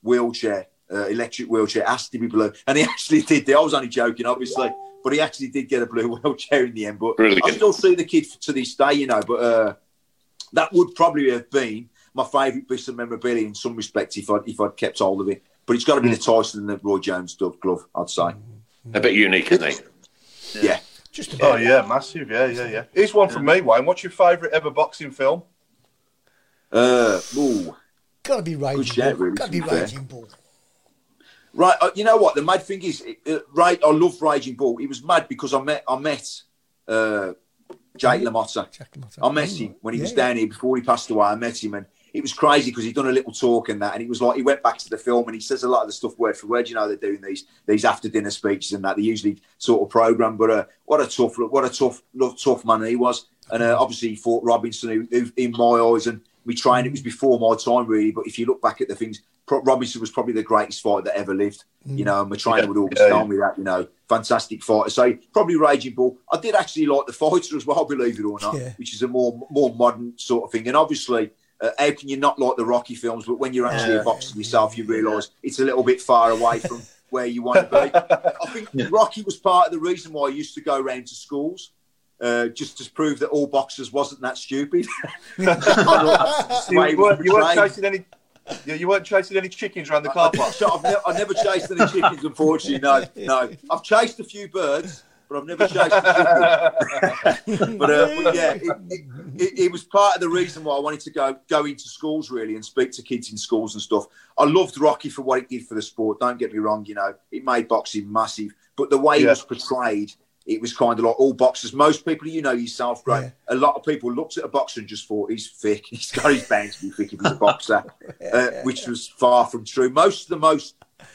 wheelchair, uh, electric wheelchair. It has to be blue." And he *laughs* actually did. I was only joking, obviously, but he actually did get a blue *laughs* wheelchair in the end. But Brilliant. I still see the kid to this day, you know. But uh, that would probably have been my favourite piece of memorabilia in some respects if I if I'd kept hold of it. But it's got to be the Tyson and the Roy Jones glove, glove I'd say. A bit unique, isn't it? Yeah. Just Oh yeah, massive. Yeah, yeah, yeah. Here's one from me, Wayne. What's your favourite ever boxing film? Uh, ooh. Gotta be raging. shout, bull. really, Gotta be be fair. raging bull. Right, uh, you know what? The mad thing is, uh, right? I love Raging Bull. He was mad because I met I met uh, Jake LaMotta. Jack LaMotta. I met him when he Yeah, was yeah. down here before he passed away. I met him and it was crazy because he'd done a little talk and that, and it was like he went back to the film and he says a lot of the stuff word for word. You know, they're doing these these after dinner speeches and that. They usually sort of program, but uh, what a tough what a tough tough man he was. And uh, obviously he fought Robinson, who, who, in my eyes, and we trained. It was before my time, really. But if you look back at the things, Pro- Robinson was probably the greatest fighter that ever lived. You know, and my trainer Yeah, would always yeah, tell yeah. me that. You know, fantastic fighter. So probably Raging Bull. I did actually like the *laughs* fighter as well, believe it or not, Yeah. which is a more more modern sort of thing. And obviously, uh, how can you not like the Rocky films? But when you're actually Yeah. a boxer yourself, you realise it's a little bit far away *laughs* from where you want to be. I think Yeah. Rocky was part of the reason why I used to go around to schools. Uh, just to prove that all boxers wasn't that stupid. *laughs* You weren't, you weren't chasing any. Yeah, you weren't chasing any chickens around the car park. So I've, ne- I've never chased any chickens, unfortunately. No, no. I've chased a few birds, but I've never chased a chicken. *laughs* but, uh, but yeah, it, it, it, it was part of the reason why I wanted to go go into schools really and speak to kids in schools and stuff. I loved Rocky for what it did for the sport. Don't get me wrong, you know, it made boxing massive, but the way he Yeah. was portrayed it was kind of like all boxers. Most people, you know yourself, Greg. Yeah. A lot of people looked at a boxer and just thought he's thick. *laughs* He's got his bound to be thick if he's a boxer, *laughs* uh, which was far from true. Most of the most,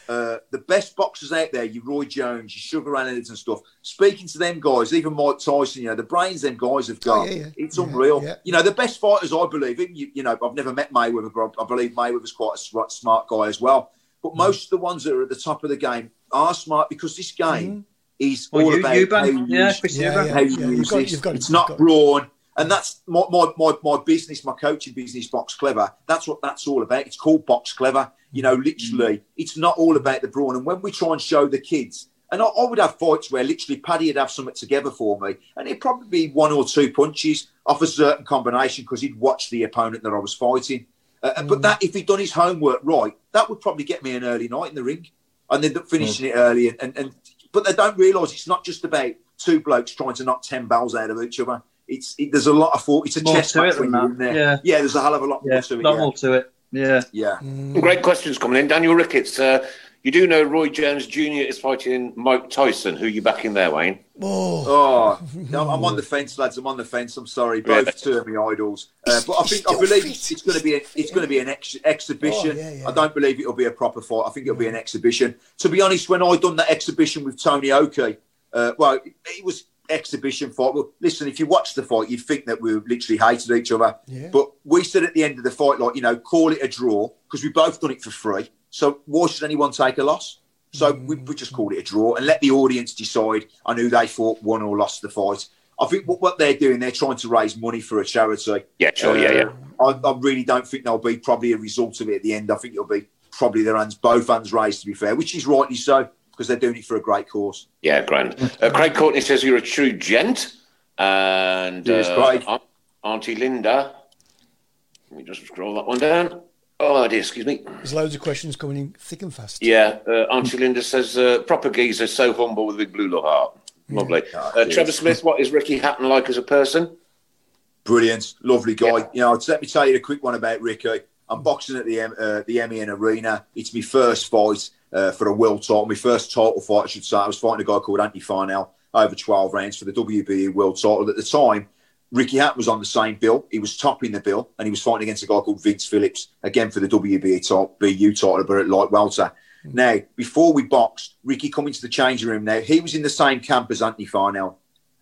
uh, the best boxers out there, you Roy Jones, your Sugar Ray Leonards and stuff. Speaking to them guys, even Mike Tyson, you know, the brains them guys have got, Oh, yeah, yeah. it's Yeah, unreal. yeah. You know, the best fighters, I believe, in, you, you know, I've never met Mayweather, but I believe Mayweather's quite a smart, smart guy as well. But Mm. most of the ones that are at the top of the game are smart because this game is Well, all you- about Eubank, how you yeah, use- Chris Yeah, yeah. how you you've use got- this. got- it's not got- brawn. And that's my, my, my, my business, my coaching business, Box Clever. That's what that's all about. It's called Box Clever. You know, mm-hmm. literally, it's not all about the brawn. And when we try and show the kids, and I, I would have fights where literally Paddy would have something together for me, and it'd probably be one or two punches off a certain combination because he'd watch the opponent that I was fighting. Uh, uh But mm. that, if he'd done his homework right, that would probably get me an early night in the ring, and then finishing mm. it early. And, and, and but they don't realise it's not just about two blokes trying to knock ten bells out of each other. It's it, there's a lot of thought. It's a More chess to match it than that. there. Yeah. there's a hell of a lot Yeah, more to it. lot yeah. more to it. Yeah. yeah. Great questions coming in. Daniel Ricketts, uh, you do know Roy Jones Jr. is fighting Mike Tyson. Who you backing there, Wayne? Oh, Oh, no, I'm on *laughs* the fence, lads. I'm on the fence. I'm sorry, both Yeah. two of my idols. Uh, but I think I believe fit. it's, it's going to be a, it's going to be an ex- exhibition. Oh, yeah, yeah. I don't believe it'll be a proper fight. I think it'll be an exhibition. To be honest, when I done that exhibition with Tony Oakey, uh, well, it, it was exhibition fight. Well, listen, if you watch the fight, you'd think that we literally hated each other. Yeah. But we said at the end of the fight, like you know, call it a draw because we both done it for free. So why should anyone take a loss? So we, we just mm. called it a draw and let the audience decide on who they thought won or lost the fight. I think what, what they're doing, they're trying to raise money for a charity. Yeah, sure, yeah, yeah. Uh, I, I really don't think there'll be probably a result of it at the end. I think it'll be probably their hands, both hands raised, to be fair, which is rightly so because they're doing it for a great cause. Yeah, grand. Uh, Craig Courtney says you're a true gent. And Yes, uh, Craig. Aunt- Auntie Linda, let me just scroll that one down. Oh, dear, excuse me. there's loads of questions coming in thick and fast. Yeah, uh, Auntie Linda says uh, proper geezer, so humble with a big blue little heart. Lovely. Uh, Trevor Smith, what is Ricky Hatton like as a person? Brilliant, lovely guy. Yeah. You know, let me tell you a quick one about Ricky. I'm boxing at the M- uh, the MEN Arena. It's my first fight uh, for a world title, my first title fight, I should say. I was fighting a guy called Anthony Farnell over 12 rounds for the WBA world title. At the time, Ricky Hatton was on the same bill. He was topping the bill, and he was fighting against a guy called Vince Phillips, again for the WBA title, BU title, but at light welter. Now, before we boxed, Ricky come into the changing room. Now, he was in the same camp as Anthony Farnell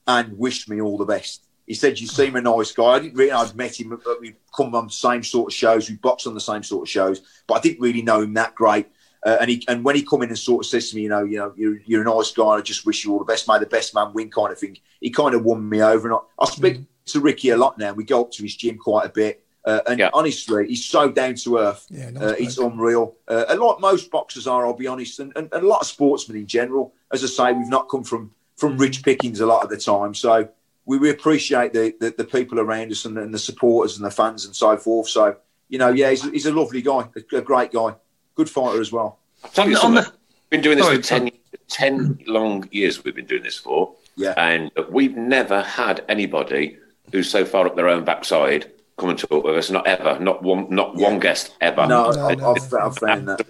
and wished me all the best. He said, "You seem a nice guy." I didn't really. I'd met him. but We come on the same sort of shows. We boxed on the same sort of shows, but I didn't really know him that great. Uh, and he and when he come in and sort of says to me, you know, you know, you're, you're a nice guy. I just wish you all the best, may the best man win, kind of thing. He kind of won me over. And I, I speak to Ricky a lot now. We go up to his gym quite a bit. Uh, and Yeah. honestly, he's so down to earth. Yeah, nice uh, it's unreal. Uh, a lot most boxers are, I'll be honest, and, and, and a lot of sportsmen in general. As I say, we've not come from from rich pickings a lot of the time, so we, we appreciate the, the the people around us and, and the supporters and the fans and so forth. So you know, yeah, he's, he's a lovely guy, a, a great guy, good fighter as well. I'll tell you On the- been doing this Sorry, for 10, 10 long years. We've been doing this for. Yeah. And we've never had anybody who's so far up their own backside come and talk with us. Not ever. Not one. Not Yeah. one guest ever. No, No, I've, no, I've, I've found that.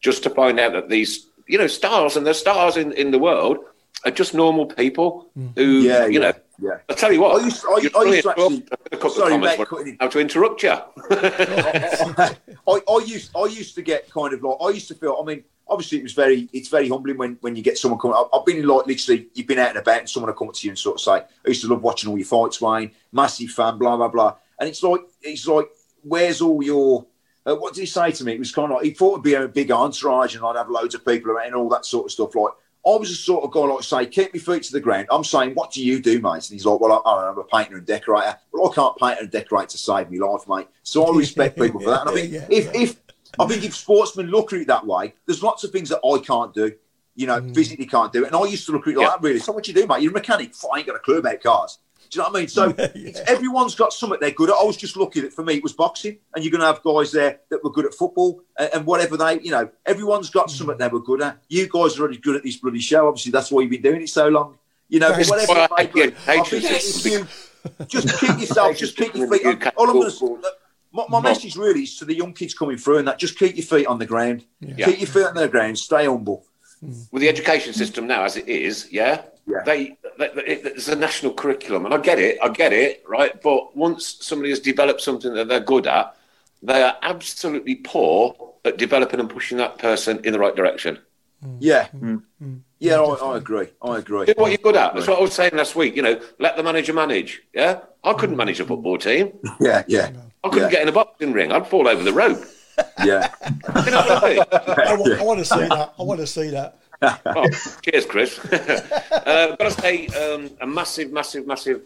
just to find out that these, you know, stars and the stars in, in the world are just normal people mm. who, Yeah, you yeah, know. Yeah. I'll tell you what. I used- I- I used to actually- a sorry, mate, were cutting in. how to interrupt you. *laughs* I, I used I used to get kind of like I used to feel. I mean, obviously it was very it's very humbling when, when you get someone coming. I've, I've been in like literally you've been out and about and someone will come up to you and sort of say, "I used to love watching all your fights, Wayne. Massive fan, blah blah blah." And it's like it's like, where's all your uh, what did he say to me? It was kind of like he thought it'd be a big entourage and I'd have loads of people around and all that sort of stuff. Like I was the sort of guy like say, keep my feet to the ground. I'm saying, what do you do, mate? And he's like, well, I, I don't know, I'm a painter and decorator. Well, I can't paint and decorate to save me life, mate. So I *laughs* respect people for that. And I think Yeah, if yeah. if I think if sportsmen look at it that way, there's lots of things that I can't do. You know, hmm. physically can't do it. And I used to look at it like Yeah. that, really. So what you do, mate? You're a mechanic. I ain't got a clue about cars. Do you know what I mean? So *laughs* it's, everyone's got something they're good at. I was just lucky that for me it was boxing, and you're going to have guys there that were good at football and, and whatever they, you know, everyone's got something they were good at. You guys are already good at this bloody show. Obviously, that's why you've been doing it so long. You know, but whatever. Well, it may yeah, I think patience. you just keep yourself, just keep your feet. On, all I'm going to my, my message really is to the young kids coming through, and that just keep your feet on the ground. Yeah. Keep your feet on the ground. Stay humble. With the education system now as it is, yeah, Yeah. they, they, they there's a national curriculum, and I get it, I get it, right? But once somebody has developed something that they're good at, they are absolutely poor at developing and pushing that person in the right direction. Mm. Yeah, mm. Mm. yeah, I, I agree. I agree. Do what you're good at. That's what I was saying last week. You know, let the manager manage. Yeah, I couldn't manage a football team. *laughs* Yeah, yeah, I couldn't Yeah. get in a boxing ring. I'd fall over the rope. *laughs* yeah. *laughs* You know I mean? I, I want to see that. I want to see that. *laughs* Oh, cheers, Chris. *laughs* uh, I've got to say, um, a massive, massive, massive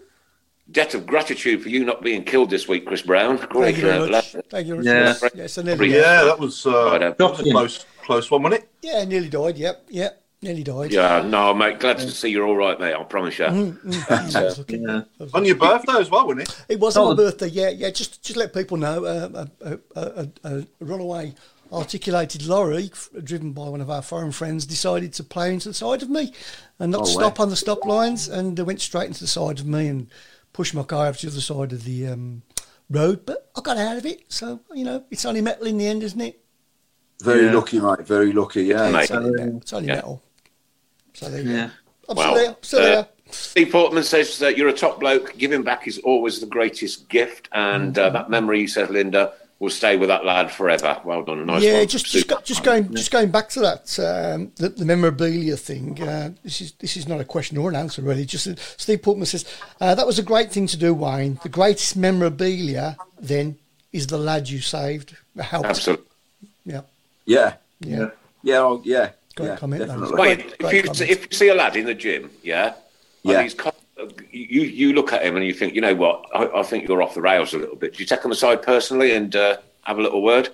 debt of gratitude for you not being killed this week, Chris Brown. Thank you very uh, much. lad. Thank you very Yeah. much. Yes, I nearly Yeah. Yeah, that was, uh, Right, uh, that was a close, close one, wasn't it? Yeah, nearly died. Yep, yep, nearly died. Yeah, no, mate. Glad to see you're all right, mate. I promise you. *laughs* Mm, I was looking- Yeah. On your birthday as well, wasn't it? It was on Oh. my birthday. Yeah, yeah. Just, just let people know. Uh, a, a, a, a, a runaway articulated lorry, driven by one of our foreign friends, decided to play into the side of me, and not Oh, stop wow. on the stop lines, and they went straight into the side of me and pushed my car over to the other side of the um, road. But I got out of it, so you know, it's only metal in the end, isn't it? Very Yeah. lucky, mate. Very lucky. Yeah. Mate. It's only metal. It's only Yeah. metal. So there you Yeah. go. I'm Wow. still there. Still Uh, there. Steve Portman says that you're a top bloke. Giving back is always the greatest gift, and uh, that memory, says Linda, will stay with that lad forever. Well done, a nice yeah, one. just just, go, just going just going back to that um, the, the memorabilia thing. Uh, this is this is not a question or an answer really. Just uh, Steve Portman says uh, that was a great thing to do, Wayne. The greatest memorabilia then is the lad you saved. Helped. Absolutely. Yeah, Yeah. yeah. Yeah. Oh, yeah. Great yeah, comment, that Definitely. Wait, Great- if you comments. if you see a lad in the gym, yeah, Yeah. and he's co- you you look at him and you think, you know what, I, I think you're off the rails a little bit. Do you take him aside personally and uh, have a little word?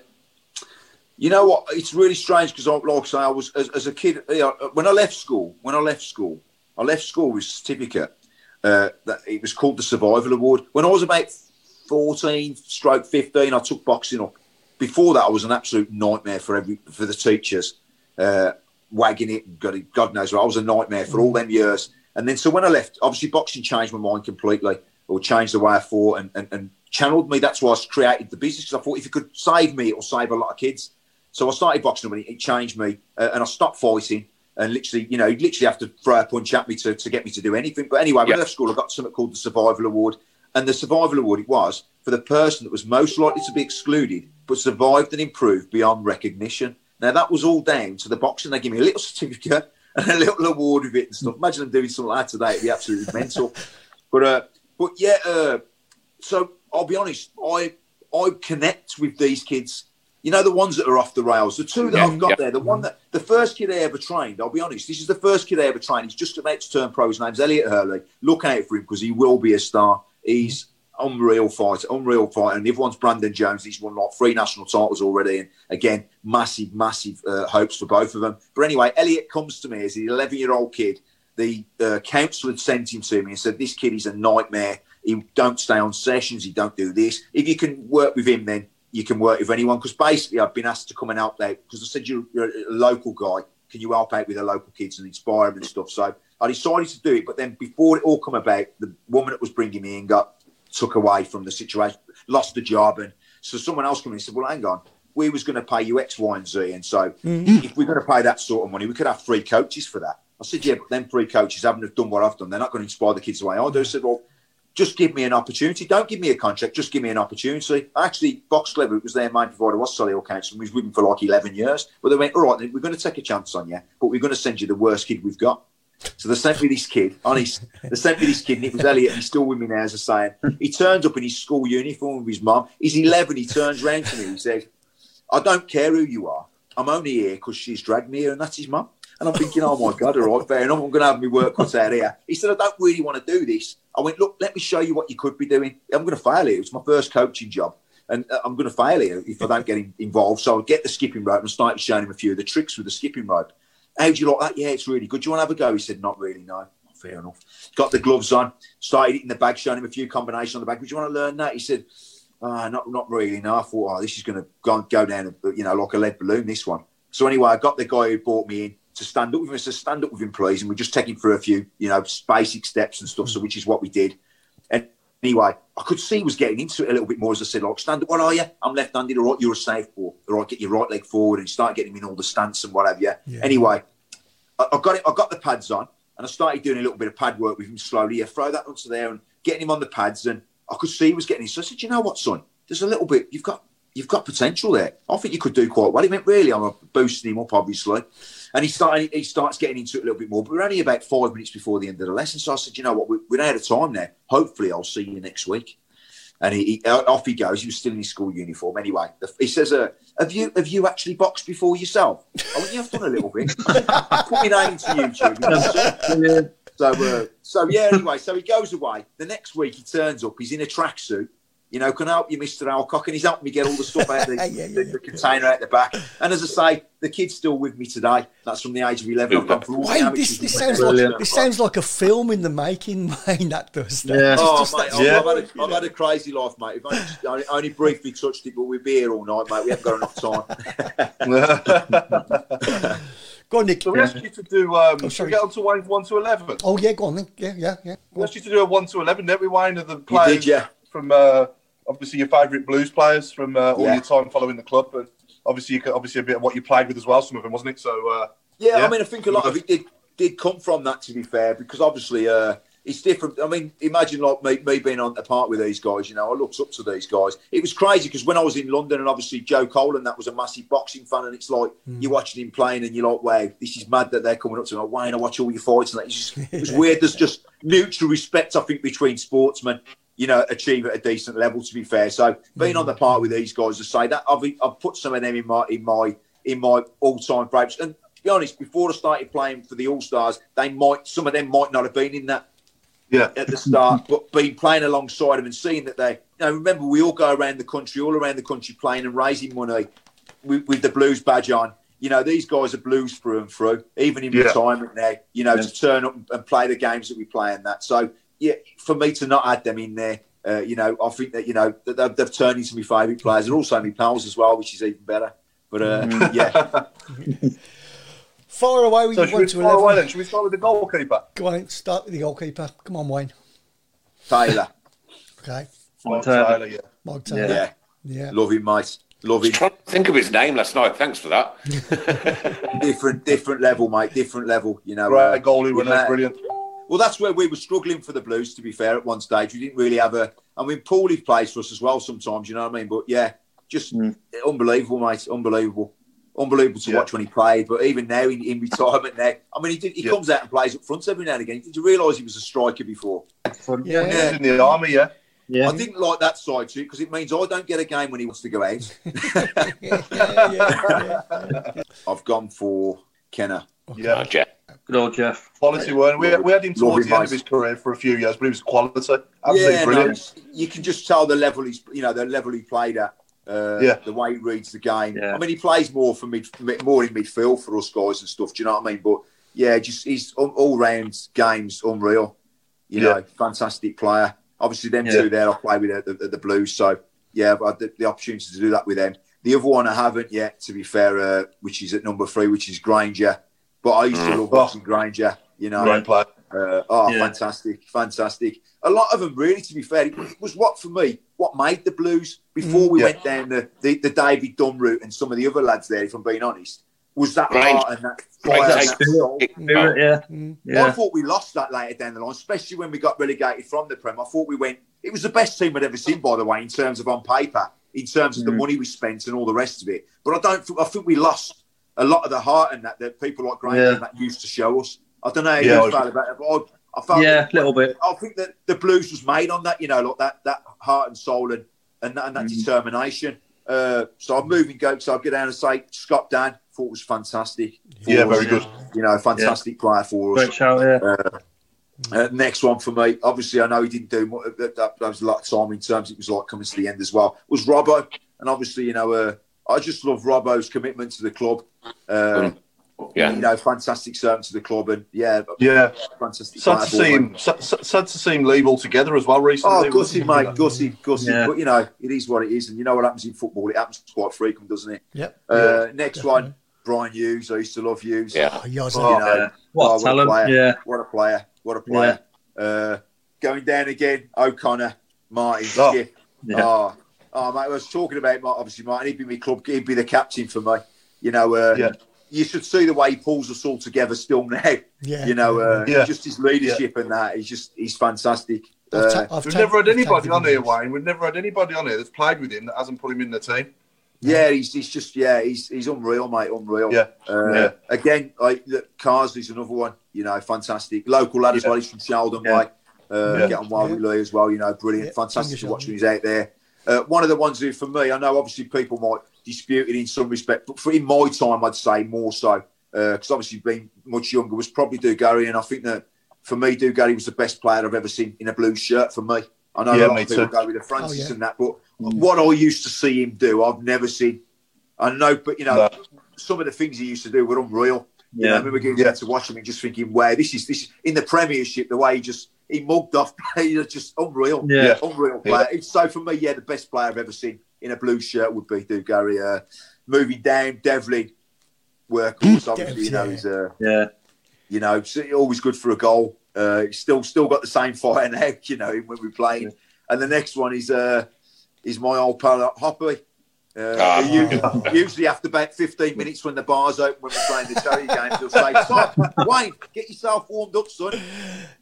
You know what? It's really strange because, like I say, I was as, as a kid. You know, when I left school, when I left school, I left school with a certificate. Uh, that it was called the Survival Award. When I was about fourteen, stroke fifteen, I took boxing up. Before that, I was an absolute nightmare for every for the teachers, uh, wagging it. God, God knows what. I was a nightmare for all them years. And then, so when I left, obviously, boxing changed my mind completely, or changed the way I thought, and, and, and channeled me. That's why I created the business because I thought if you could save me, it'll save a lot of kids. So I started boxing and it, it changed me, uh, and I stopped fighting. And literally, you know, literally have to throw a punch at me to, to get me to do anything. But anyway, when Yeah. I left school, I got something called the Survival Award. And the Survival Award, it was for the person that was most likely to be excluded, but survived and improved beyond recognition. Now, that was all down to the boxing. They gave me a little *laughs* certificate and *laughs* a little award with it and stuff. Imagine them doing something like that today. It'd be absolutely *laughs* mental. But, uh, but yeah, uh, so I'll be honest, I I connect with these kids. You know, the ones that are off the rails. The two that I've got Yeah. there, the one that the first kid I ever trained, I'll be honest, this is the first kid I ever trained. He's just about to turn pro. His name's Elliot Hurley. Look out for him because he will be a star. He's unreal fighter, unreal fighter. And everyone's Brandon Jones. He's won like three national titles already. And again, massive, massive uh, hopes for both of them. But anyway, Elliot comes to me as an 11 year old kid. The uh, counsellor had sent him to me and said, This kid is a nightmare. He don't stay on sessions. He don't do this. If you can work with him, then you can work with anyone. Because basically, I've been asked to come and help out because I said, you're, you're a local guy. Can you help out with the local kids and inspire them and stuff? So I decided to do it. But then before it all come about, the woman that was bringing me in got took away from the situation, lost the job. And so someone else came in and said, well, hang on. We was going to pay you X, Y, and Z. And so mm. if we're going to pay that sort of money, we could have three coaches for that. I said, yeah, but them three coaches haven't have done what I've done. They're not going to inspire the kids the way I do. I said, well, just give me an opportunity. Don't give me a contract. Just give me an opportunity. Actually, Box Clever, it was their main provider, was Solihull Council. And we was with them for like 11 years. But they went, all right, then we're going to take a chance on you, but we're going to send you the worst kid we've got. So they sent me this kid, honest. They sent me this kid, and it was Elliot, and he's still with me now, as I say. He turns up in his school uniform with his mum. He's 11. He turns round to me. He says, I don't care who you are. I'm only here because she's dragged me here, and that's his mum. And I'm thinking, oh my God, all right, fair enough. I'm going to have my work cut out here. He said, I don't really want to do this. I went, look, let me show you what you could be doing. I'm going to fail here. It's my first coaching job. And uh, I'm going to fail here if I don't get in- involved. So I'll get the skipping rope and start showing him a few of the tricks with the skipping rope. How do you like that? Yeah, it's really good. Do you want to have a go? He said, not really, no. Fair enough. Got the gloves on, started hitting the bag, showing him a few combinations on the bag. Would you want to learn that? He said, ah, not not really. No, I thought, oh, this is going to go, go down, you know, like a lead balloon, this one. So anyway, I got the guy who brought me in to stand up with him. Said, stand up with him, please. And we just take him through a few, you know, basic steps and stuff. So which is what we did. Anyway, I could see he was getting into it a little bit more as I said, like, stand up, what are you? I'm left-handed, all right, you're a southpaw. All right, get your right leg forward and start getting him in all the stance and whatever. Yeah. Anyway, I, I got it, I got the pads on. And I started doing a little bit of pad work with him slowly. Yeah, throw that onto there and getting him on the pads. And I could see he was getting it. So I said, you know what, son? There's a little bit. You've got you've got potential there. I think you could do quite well. He went, really? I'm boosting him up, obviously. And he started, he starts getting into it a little bit more. But we're only about five minutes before the end of the lesson. So I said, you know what, we're, we're out of time now. Hopefully, I'll see you next week. And he, he off he goes. He was still in his school uniform anyway. He says, uh, "Have you have you actually boxed before yourself?" I went, "Yeah, I've done a little bit. *laughs* Put my name into YouTube." So, uh, so yeah. Anyway, so he goes away. The next week, he turns up. He's in a tracksuit. You know, can I help you, Mister Elcock? And he's helping me get all the stuff out of the, *laughs* Yeah, yeah, the, yeah. the container out the back. And as I say, the kid's still with me today. That's from the age of eleven. I've gone through all the Wayne, this, this sounds Brilliant. like this sounds like a film in the making, *laughs* Wayne. That does. That. Yeah. Oh, Just- mate, just I've, Yeah. I've, had a, I've had a crazy life, mate. I've only, only, only briefly touched it, but we'll be here all night, mate. We haven't got enough time. *laughs* Go on, Nick. So we asked you to do. Um, Oh, sorry. we get on to Wayne's one to eleven? Oh yeah, go on then. Yeah, yeah, yeah. Go We on. asked you to do a one to eleven, didn't we, Wayne? Of the players did, yeah. from uh, obviously your favourite blues players from uh, all Yeah. your time following the club, and obviously you could, obviously a bit of what you played with as well. Some of them, wasn't it? So uh, Yeah, Yeah. I mean, I think a lot of it did did come from that. To be fair, because obviously uh, it's different. I mean, imagine like me, me being on the part with these guys. You know, I looked up to these guys. It was crazy because when I was in London, and obviously Joe Cole, and that was a massive boxing fan, and it's like you're watching him playing, and you're like, wow, this is mad that they're coming up to me. Like, Wayne, I watch all your fights, and that. It's just, it was *laughs* weird. There's just mutual respect, I think, between sportsmen. You know, achieve at a decent level. To be fair, so being on the part with these guys, to say that I've, I've put some of them in my in my in my all time favourites. And to be honest, before I started playing for the All Stars, they might some of them might not have been in that yeah, at the start, but being playing alongside them and seeing that they, you know, remember we all go around the country, all around the country playing and raising money with, with the Blues badge on. You know, these guys are Blues through and through, even in Yeah. retirement now, you know, Yeah. to turn up and play the games that we play and that. So, yeah, for me to not add them in there, uh, you know, I think that, you know, that they've, they've turned into my favourite players and also my pals as well, which is even better. But, uh, *laughs* yeah, Far away we So your should one we to far away eleven. then? Should we start with the goalkeeper? Go on, start with the goalkeeper. Come on, Wayne. Taylor, Okay, Mark Taylor. Taylor, yeah. Mark Yeah. Taylor. yeah, Yeah. love him, mate. Love him. trying to think of his name last night. Thanks for that. *laughs* different different level, mate. Different level. You know, Right, uh, goalie you winner, know, brilliant. Well, that's where we were struggling for the Blues. To be fair, at one stage, we didn't really have a. I mean, Paulie plays for us as well sometimes. You know what I mean? But yeah, just Mm. unbelievable, mate. Unbelievable. Unbelievable to Yeah. watch when he played, but even now in, in retirement, now I mean, he, did, he Yeah. comes out and plays up front every now and again. Did you realise he was a striker before? Fun. Yeah. He was in the army, yeah. Yeah. I didn't like that side to it because it means I don't get a game when he wants to go out. *laughs* yeah, yeah, yeah. I've gone for Kenna. Yeah, Oh, Jeff. Good old Jeff. quality one. We, we had him towards Love the him, end of his career for a few years, but he was quality. Absolutely yeah, no, you can just tell the level he's, you know, the level he played at. Uh, Yeah. the way he reads the game. Yeah. I mean, he plays more for mid, more in midfield for us guys and stuff. Do you know what I mean? But yeah, just he's all, all round games unreal. You Yeah. know, fantastic player. Obviously, them Yeah. two there, I play with at the, at the Blues. So yeah, I've had the, the opportunity to do that with them. The other one I haven't yet, to be fair, uh, which is at number three, which is Grainger. But I used to love watching Grainger. You know, Great player. uh, oh, Yeah. fantastic, fantastic. A lot of them, really, to be fair, it was what for me, what made the Blues before we Yeah. went down the, the, the David Dunn route and some of the other lads there, if I'm being honest, was that Great. heart and that Great fire. and that soul. Spirit, yeah. Mm. I thought we lost that later down the line, especially when we got relegated from the Prem. I thought we went. It was the best team I'd ever seen, by the way, in terms of on paper, in terms of the Mm. money we spent and all the rest of it. But I don't. think- I think we lost a lot of the heart and that that people like Grainger Yeah. that used to show us. I don't know how Yeah, you felt about it, but I, I felt Yeah, a little bit. I think that the blues was made on that, you know, like that that heart and soul and and that, and that Mhm. determination. Uh, so I'm moving go. So I'll get down and say Scott Dann thought was fantastic. Yeah, very us. good. You know, fantastic player for us. Great shout, yeah. Uh, uh, next one for me, obviously, I know he didn't do much. That, that, that was a lot of time in terms. It was like coming to the end as well. Was Robbo, and obviously, you know, uh, I just love Robbo's commitment to the club. Uh, Yeah. you know, fantastic servant to the club, and yeah, Yeah, fantastic. sad to for see him. Sad, sad to see him leave altogether as well recently. Oh, gutty, mate, Gussie, Gussie. Yeah. But you know, it is what it is, and you know what happens in football. It happens quite frequent, doesn't it? Yep. Uh, next definitely. one, Brian Hughes. I used to love Hughes. Yeah. Oh, Yoza. You know, Yeah. What oh, a talent, player. yeah. What a player. What a player. Uh, going down again, O'Connor, Martin, Oh. Skip. Yeah. Oh, oh, mate, I was talking about, Martin, obviously, Martin. He'd be my club, he'd be the captain for me. You know, uh, Yeah. you should see the way he pulls us all together still now. Yeah. You know, uh, Yeah. just his leadership and that. He's just he's fantastic. I've Uh, ta- I've We've ta- never had anybody tagged on here. Wayne. We've never had anybody on here that's played with him that hasn't put him in the team. yeah, he's, he's just yeah, he's he's unreal, mate, unreal. Yeah. Uh, Yeah. Again, like the Carsley's another one. You know, fantastic local lad as well. He's from Sheldon, Yeah. way. Uh, Yeah. Get on well with Lee as well. You know, brilliant, Yeah, fantastic to English watch when he's out there. Uh, one of the ones who, for me, I know obviously people might dispute it in some respect, but for in my time, I'd say more so because obviously being much younger was probably Dugarry, and I think that for me, Dugarry was the best player I've ever seen in a blue shirt. For me, I know Yeah, a lot of people too. go with the Francis Oh, yeah. and that, but what I used to see him do, I've never seen. I know, but you know, No. some of the things he used to do were unreal. You know, I Yeah. remember getting Yeah. to watch him and just thinking, "Wow, this is this in the Premiership." The way he just he mugged off *laughs* players, just unreal, Yeah. unreal player. It's So for me, yeah, the best player I've ever seen in a blue shirt would be Dugarry. Uh, moving down, Devlin, workhorse, *laughs* obviously, you know, yeah. he's uh, Yeah. you know, always good for a goal. Uh, he's still still got the same *laughs* fire and heck, you know, when we're playing. And the next one is uh, is my old pal Hoppy. Uh, Ah. he u- usually after about 15 minutes when the bar's open when we're playing the charity games, he'll say, Tom, Wayne, get yourself warmed up, son.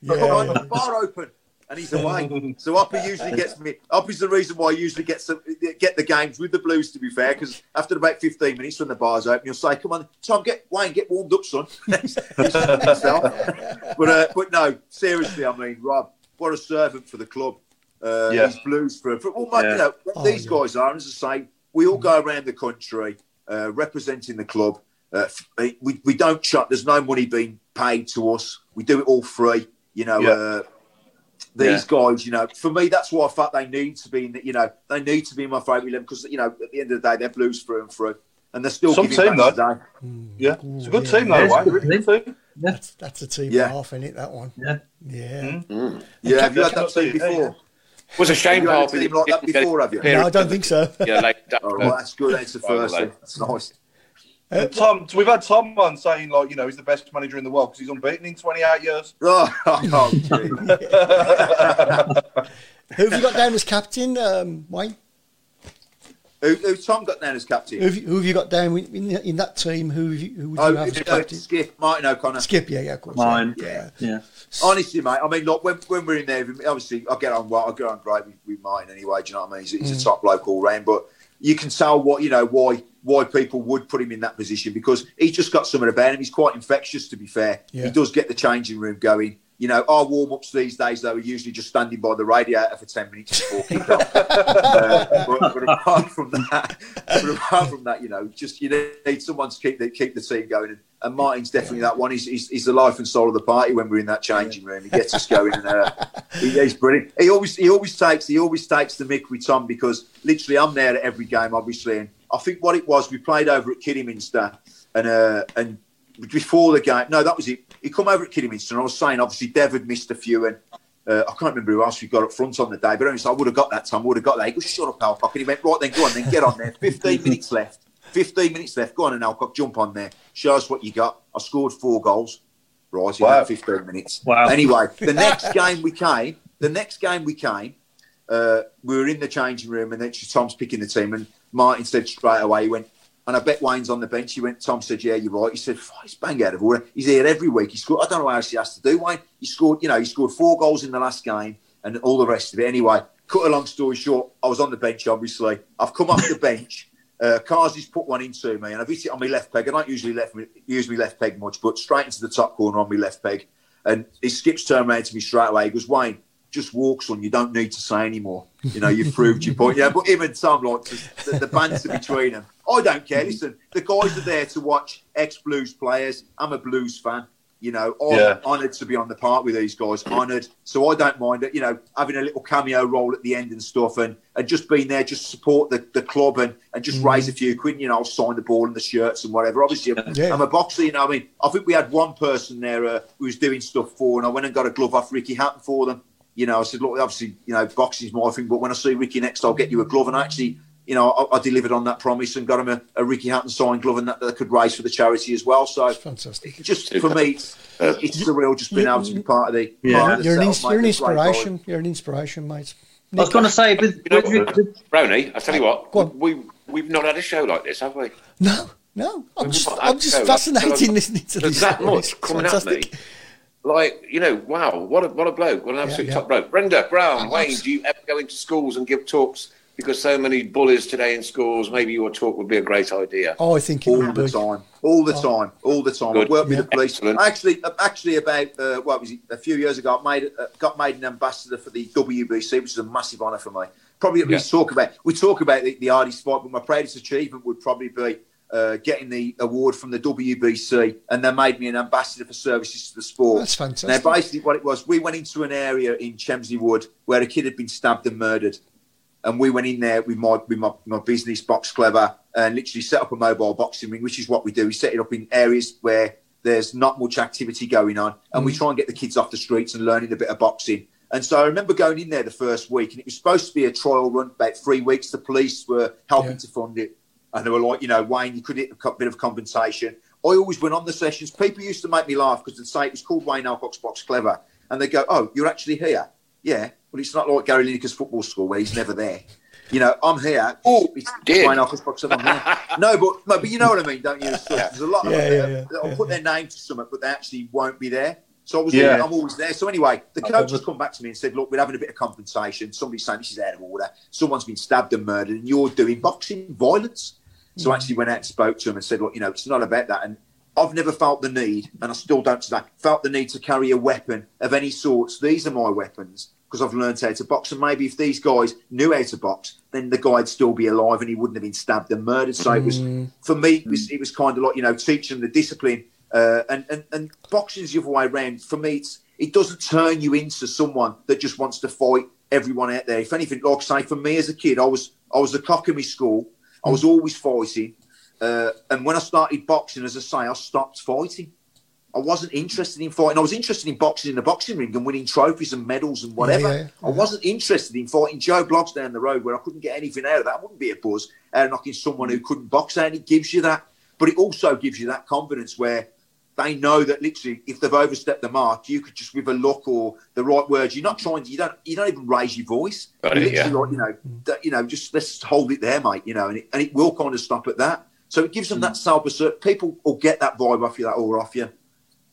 Yeah. Come on, the bar open. And he's away. So Hoppy usually gets me. Hoppy's the reason why I usually get some, get the games with the Blues, to be fair, because after about 15 minutes when the bar's open, he'll say, Come on, Tom, get Wayne, get warmed up, son. *laughs* He's- he's but, uh, but no, seriously, I mean, Rob, what a servant for the club. Uh, Yeah. He's Blues for, for well, mate, Yeah. you know, Oh, these yeah. guys are, as I say, we all go around the country uh, representing the club. Uh, we, we don't chuck, there's no money being paid to us. We do it all free. You know, Yeah. uh, these guys, you know, for me, that's why I thought they need to be in the, you know, they need to be in my favourite 11 because, you know, at the end of the day, they're Blues through and through. And they're still Some giving team, though. today. Yeah, it's a good Yeah. team, though, Yeah, it's a Wayne. good Really team. That's, that's a team Yeah. and a half in it, that one. Yeah. Yeah. Yeah, have you had that Definitely, team yeah, before? It was a shame, You had a like that before, have you? No, I don't think so. *laughs* Yeah, like that. Oh, well, that's good. That's the first thing. That's nice. And Tom, we've had Tom on saying like you know he's the best manager in the world because he's unbeaten in 28 years. *laughs* Oh, oh. *laughs* Who have you got down as captain, um, Wayne? Who, who Tom got down as captain? Who have you, who have you got down in, in that team? Who, have you, who would you Oh, have as uh, captain? Skip, Martin O'Connor. Skip, yeah, yeah, of course. Mine. Yeah. Yeah. Honestly, mate, I mean, look, when, when we're in there, obviously, I get on well, I get on great with, with Martin anyway. Do you know what I mean? He's, he's a top bloke all round, but you can tell what you know why why people would put him in that position because he's just got something about him. He's quite infectious, to be fair. Yeah. He does get the changing room going. You know, our warm ups these days, though, are usually just standing by the radiator for 10 minutes before kick off. *laughs* uh, but, but apart from that, but apart from that, you know, just you need someone to keep the, keep the team going. And, and Martin's definitely that one. He's, he's, he's the life and soul of the party when we're in that changing room. He gets us going, and uh, he, he's brilliant. He always he always takes he always takes the mick with Tom because literally I'm there at every game, obviously. And I think what it was, we played over at Kidderminster, and uh, and before the game, no, that was it. He come over at Kidderminster, and I was saying, obviously, Dev had missed a few, and uh, I can't remember who else we got up front on the day, but anyway, so I would have got that time, would have got that. He goes, shut up, Elcock. And he went, right then, go on then, get on there. *laughs* 15 minutes left. 15 minutes left. Go on and Elcock, jump on there. Show us what you got. I scored four goals. Right, in Wow. 15 minutes. Wow. Anyway, the next *laughs* game we came, the next game we came, uh, we were in the changing room, and then Tom's picking the team, and Martin said straight away, he went, and I bet Wayne's on the bench. He went, Tom said, Yeah, you're right. He said, He's bang out of order. He's here every week. He scored, I don't know what else he has to do, Wayne. He scored, you know, he scored four goals in the last game and all the rest of it. Anyway, cut a long story short, I was on the bench, obviously. I've come off the *laughs* bench. Uh, put one into me, and I've hit it on my left peg. I don't usually left me, use my left peg much, but straight into the top corner on my left peg. And he skips turned around to me straight away. He goes, Wayne, just walk, son. You don't need to say anymore. You know, you've proved your point. Yeah, but him and Tom, like the, the banter between them. I don't care. Listen, the guys are there to watch ex Blues players. I'm a Blues fan. You know, I'm Yeah. honoured to be on the part with these guys. Honoured, so I don't mind it. You know, having a little cameo role at the end and stuff, and, and just being there, just support the, the club and, and just raise a few quid. You know, I'll sign the ball and the shirts and whatever. Obviously, I'm, Yeah. I'm a boxer. You know, I mean, I think we had one person there uh, who was doing stuff for, and I went and got a glove off Ricky Hatton for them. You know, I said, look, obviously, you know, boxing's my thing, but when I see Ricky next, I'll get you a glove. And I actually, you know, I, I delivered on that promise and got him a, a Ricky Hatton signed glove, and that, that could raise for the charity as well. So, Fantastic. just for me, it's, Uh, it's surreal just being able to be part of the. Yeah. part of the You're an, ins- you're an inspiration. You're an inspiration, mate. I was going to say, with, You know, with, with, Brownie, I tell you what, we we've not had a show like this, have we? No, No, I'm just, Well, I'm just fascinated so *laughs* listening to this. that much coming fantastic. at me. Like, you know, wow, what a what a bloke, what an absolute yeah. top bloke. Brenda Brown, Oh, Wayne, abs- do you ever go into schools and give talks because so many bullies today in schools? Maybe your talk would be a great idea. Oh, I think it all the be. time, all the time, all the time. Good. I worked with the police. Excellent. Actually, actually, about uh, what was it? A few years ago, I made uh, got made an ambassador for the WBC, which is a massive honour for me. Probably at Yeah. talk about we talk about the, the hardest fight, but my proudest achievement would probably be uh, getting the award from the WBC, and they made me an ambassador for services to the sport. That's fantastic. Now, basically, what it was, we went into an area in Chelmsley Wood where a kid had been stabbed and murdered. And we went in there with my with my, my business box clever and literally set up a mobile boxing ring, which is what we do. We set it up in areas where there's not much activity going on, and we try and get the kids off the streets and learning a bit of boxing. And so I remember going in there the first week, and it was supposed to be a trial run, about three weeks. The police were helping Yeah. to fund it, and they were like, you know, Wayne, you could get a bit of compensation. I always went on the sessions. People used to make me laugh because they'd say it was called Wayne Elcock's Box Clever, and they go, "Oh, you're actually here." Yeah, well, it's not like Gary Lineker's football school where he's never there. You know, I'm here. Oh, it's Did. Wayne Elcock's Box Clever. I'm here. *laughs* no, but no, but you know what I mean, don't you? As such, There's a lot of Yeah, them yeah, that- yeah, that'll yeah, put their name to something, but they actually won't be there. So I was, Yeah. I'm always there. So anyway, the coach has come back to me and said, "Look, we're having a bit of compensation. Somebody's saying this is out of order. Someone's been stabbed and murdered, and you're doing boxing violence." So I actually went out and spoke to him and said, "Look, you know, it's not about that." And I've never felt the need, and I still don't today, felt the need to carry a weapon of any sorts. These are my weapons because I've learned how to box. And maybe if these guys knew how to box, then the guy'd still be alive and he wouldn't have been stabbed and murdered. So it was, mm. for me, it was, mm. it was kind of like, you know, teaching the discipline. Uh, and, and, and boxing's the other way around. For me, it's, it doesn't turn you into someone that just wants to fight everyone out there. If anything, like I say, for me as a kid, I was I was the cock in my school. I was always fighting. Uh, and when I started boxing, as I say, I stopped fighting. I wasn't interested in fighting. I was interested in boxing in the boxing ring and winning trophies and medals and whatever. Yeah, yeah, I wasn't interested in fighting Joe Bloggs down the road where I couldn't get anything out of that. I wouldn't be a buzz out of knocking someone who couldn't box out. And it gives you that. But it also gives you that confidence where they know that literally if they've overstepped the mark, you could just with a look or the right words, you're not trying to, you don't, you don't even raise your voice. Got You it, literally yeah. like, you know, that, you know, just let's hold it there, mate. You know, and it, and it will kind of stop at that. So it gives them mm. that self assert. People will get that vibe off you, that aura off you.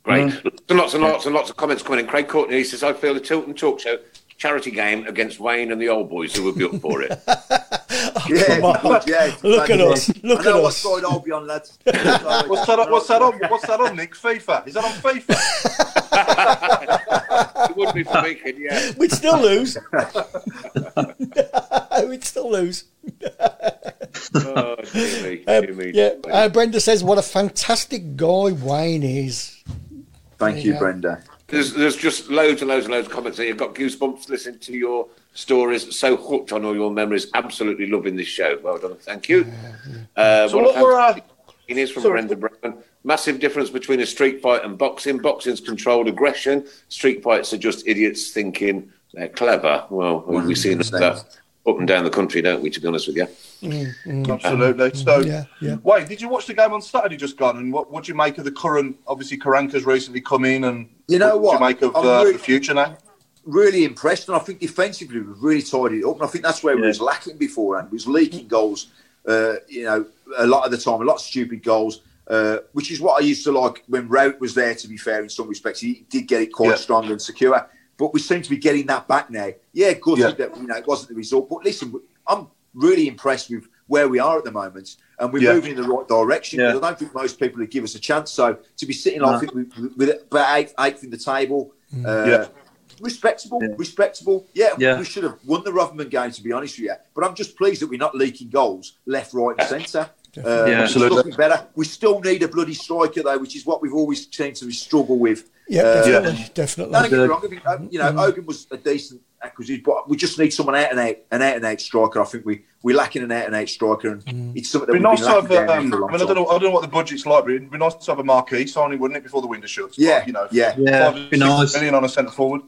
Great. And lots and lots and lots of comments coming in. Craig Courtney says, I feel the Tilton Talk Show charity game against Wayne and the old boys who were built for it. *laughs* Yeah, Come on. yeah. Look at us. Look I know at us. side I'll be on, lads. *laughs* What's that? on- What's that on? What's that on, Nick? FIFA? Is that on FIFA? *laughs* it would be for weekend, yeah. We'd still lose. We'd still lose. Oh, dear me, Um, me, yeah, uh, Brenda says, "What a fantastic guy Wayne is." Thank you, Yeah. Brenda. There's, there's just loads and loads and loads of comments there. You've got goosebumps listening to your stories. So hooked on all your memories. Absolutely loving this show. Well done. Thank you. Uh, So what were uh, fantastic- It is from Sorry. Brenda Brown. Massive difference between a street fight and boxing. Boxing's controlled aggression. Street fights are just idiots thinking they're clever. Well, we've seen that up and down the country, don't we? To be honest with you. Absolutely. So, Yeah, yeah. Wayne, did you watch the game on Saturday just gone? And what would you make of the current? Obviously, Karanka's recently come in, and You know what? what? you make of uh, really- the future now? really impressed, and I think defensively we've really tied it up. And I think that's where we was lacking beforehand. We was leaking goals, uh, you know, a lot of the time, a lot of stupid goals. Uh, which is what I used to like when Rowett was there. To be fair, in some respects, he did get it quite Yeah. strong and secure. But we seem to be getting that back now. Yeah, good. Yeah. That, you know, it wasn't the result. But listen, I'm really impressed with where we are at the moment, and we're Yeah. moving in the right direction. Yeah. I don't think most people would give us a chance. So to be sitting, I No. think, with, with about eighth, eighth in the table. Uh, Yeah. Respectable, Yeah. respectable. Yeah, Yeah. we should have won the Rotherham game, to be honest with you. But I'm just pleased that we're not leaking goals left, right, and centre. Uh, Yeah. Absolutely. looking better. We still need a bloody striker, though, which is what we've always seemed to struggle with. Yeah, Uh, definitely, definitely. Don't get me wrong. I mean, uh, you know, Hogan was a decent acquisition, but we just need someone out and out, an out and out striker. I think we we're lacking an out and out striker, and it's something that It'd be we've nice been to lacking have. down Um, here for a I mean, I don't know. I don't know what the budget's like, but it'd be nice to have a marquee signing, wouldn't it, before the window shuts? Yeah, Like, you know, yeah. Yeah, five, be nice. million on a centre forward.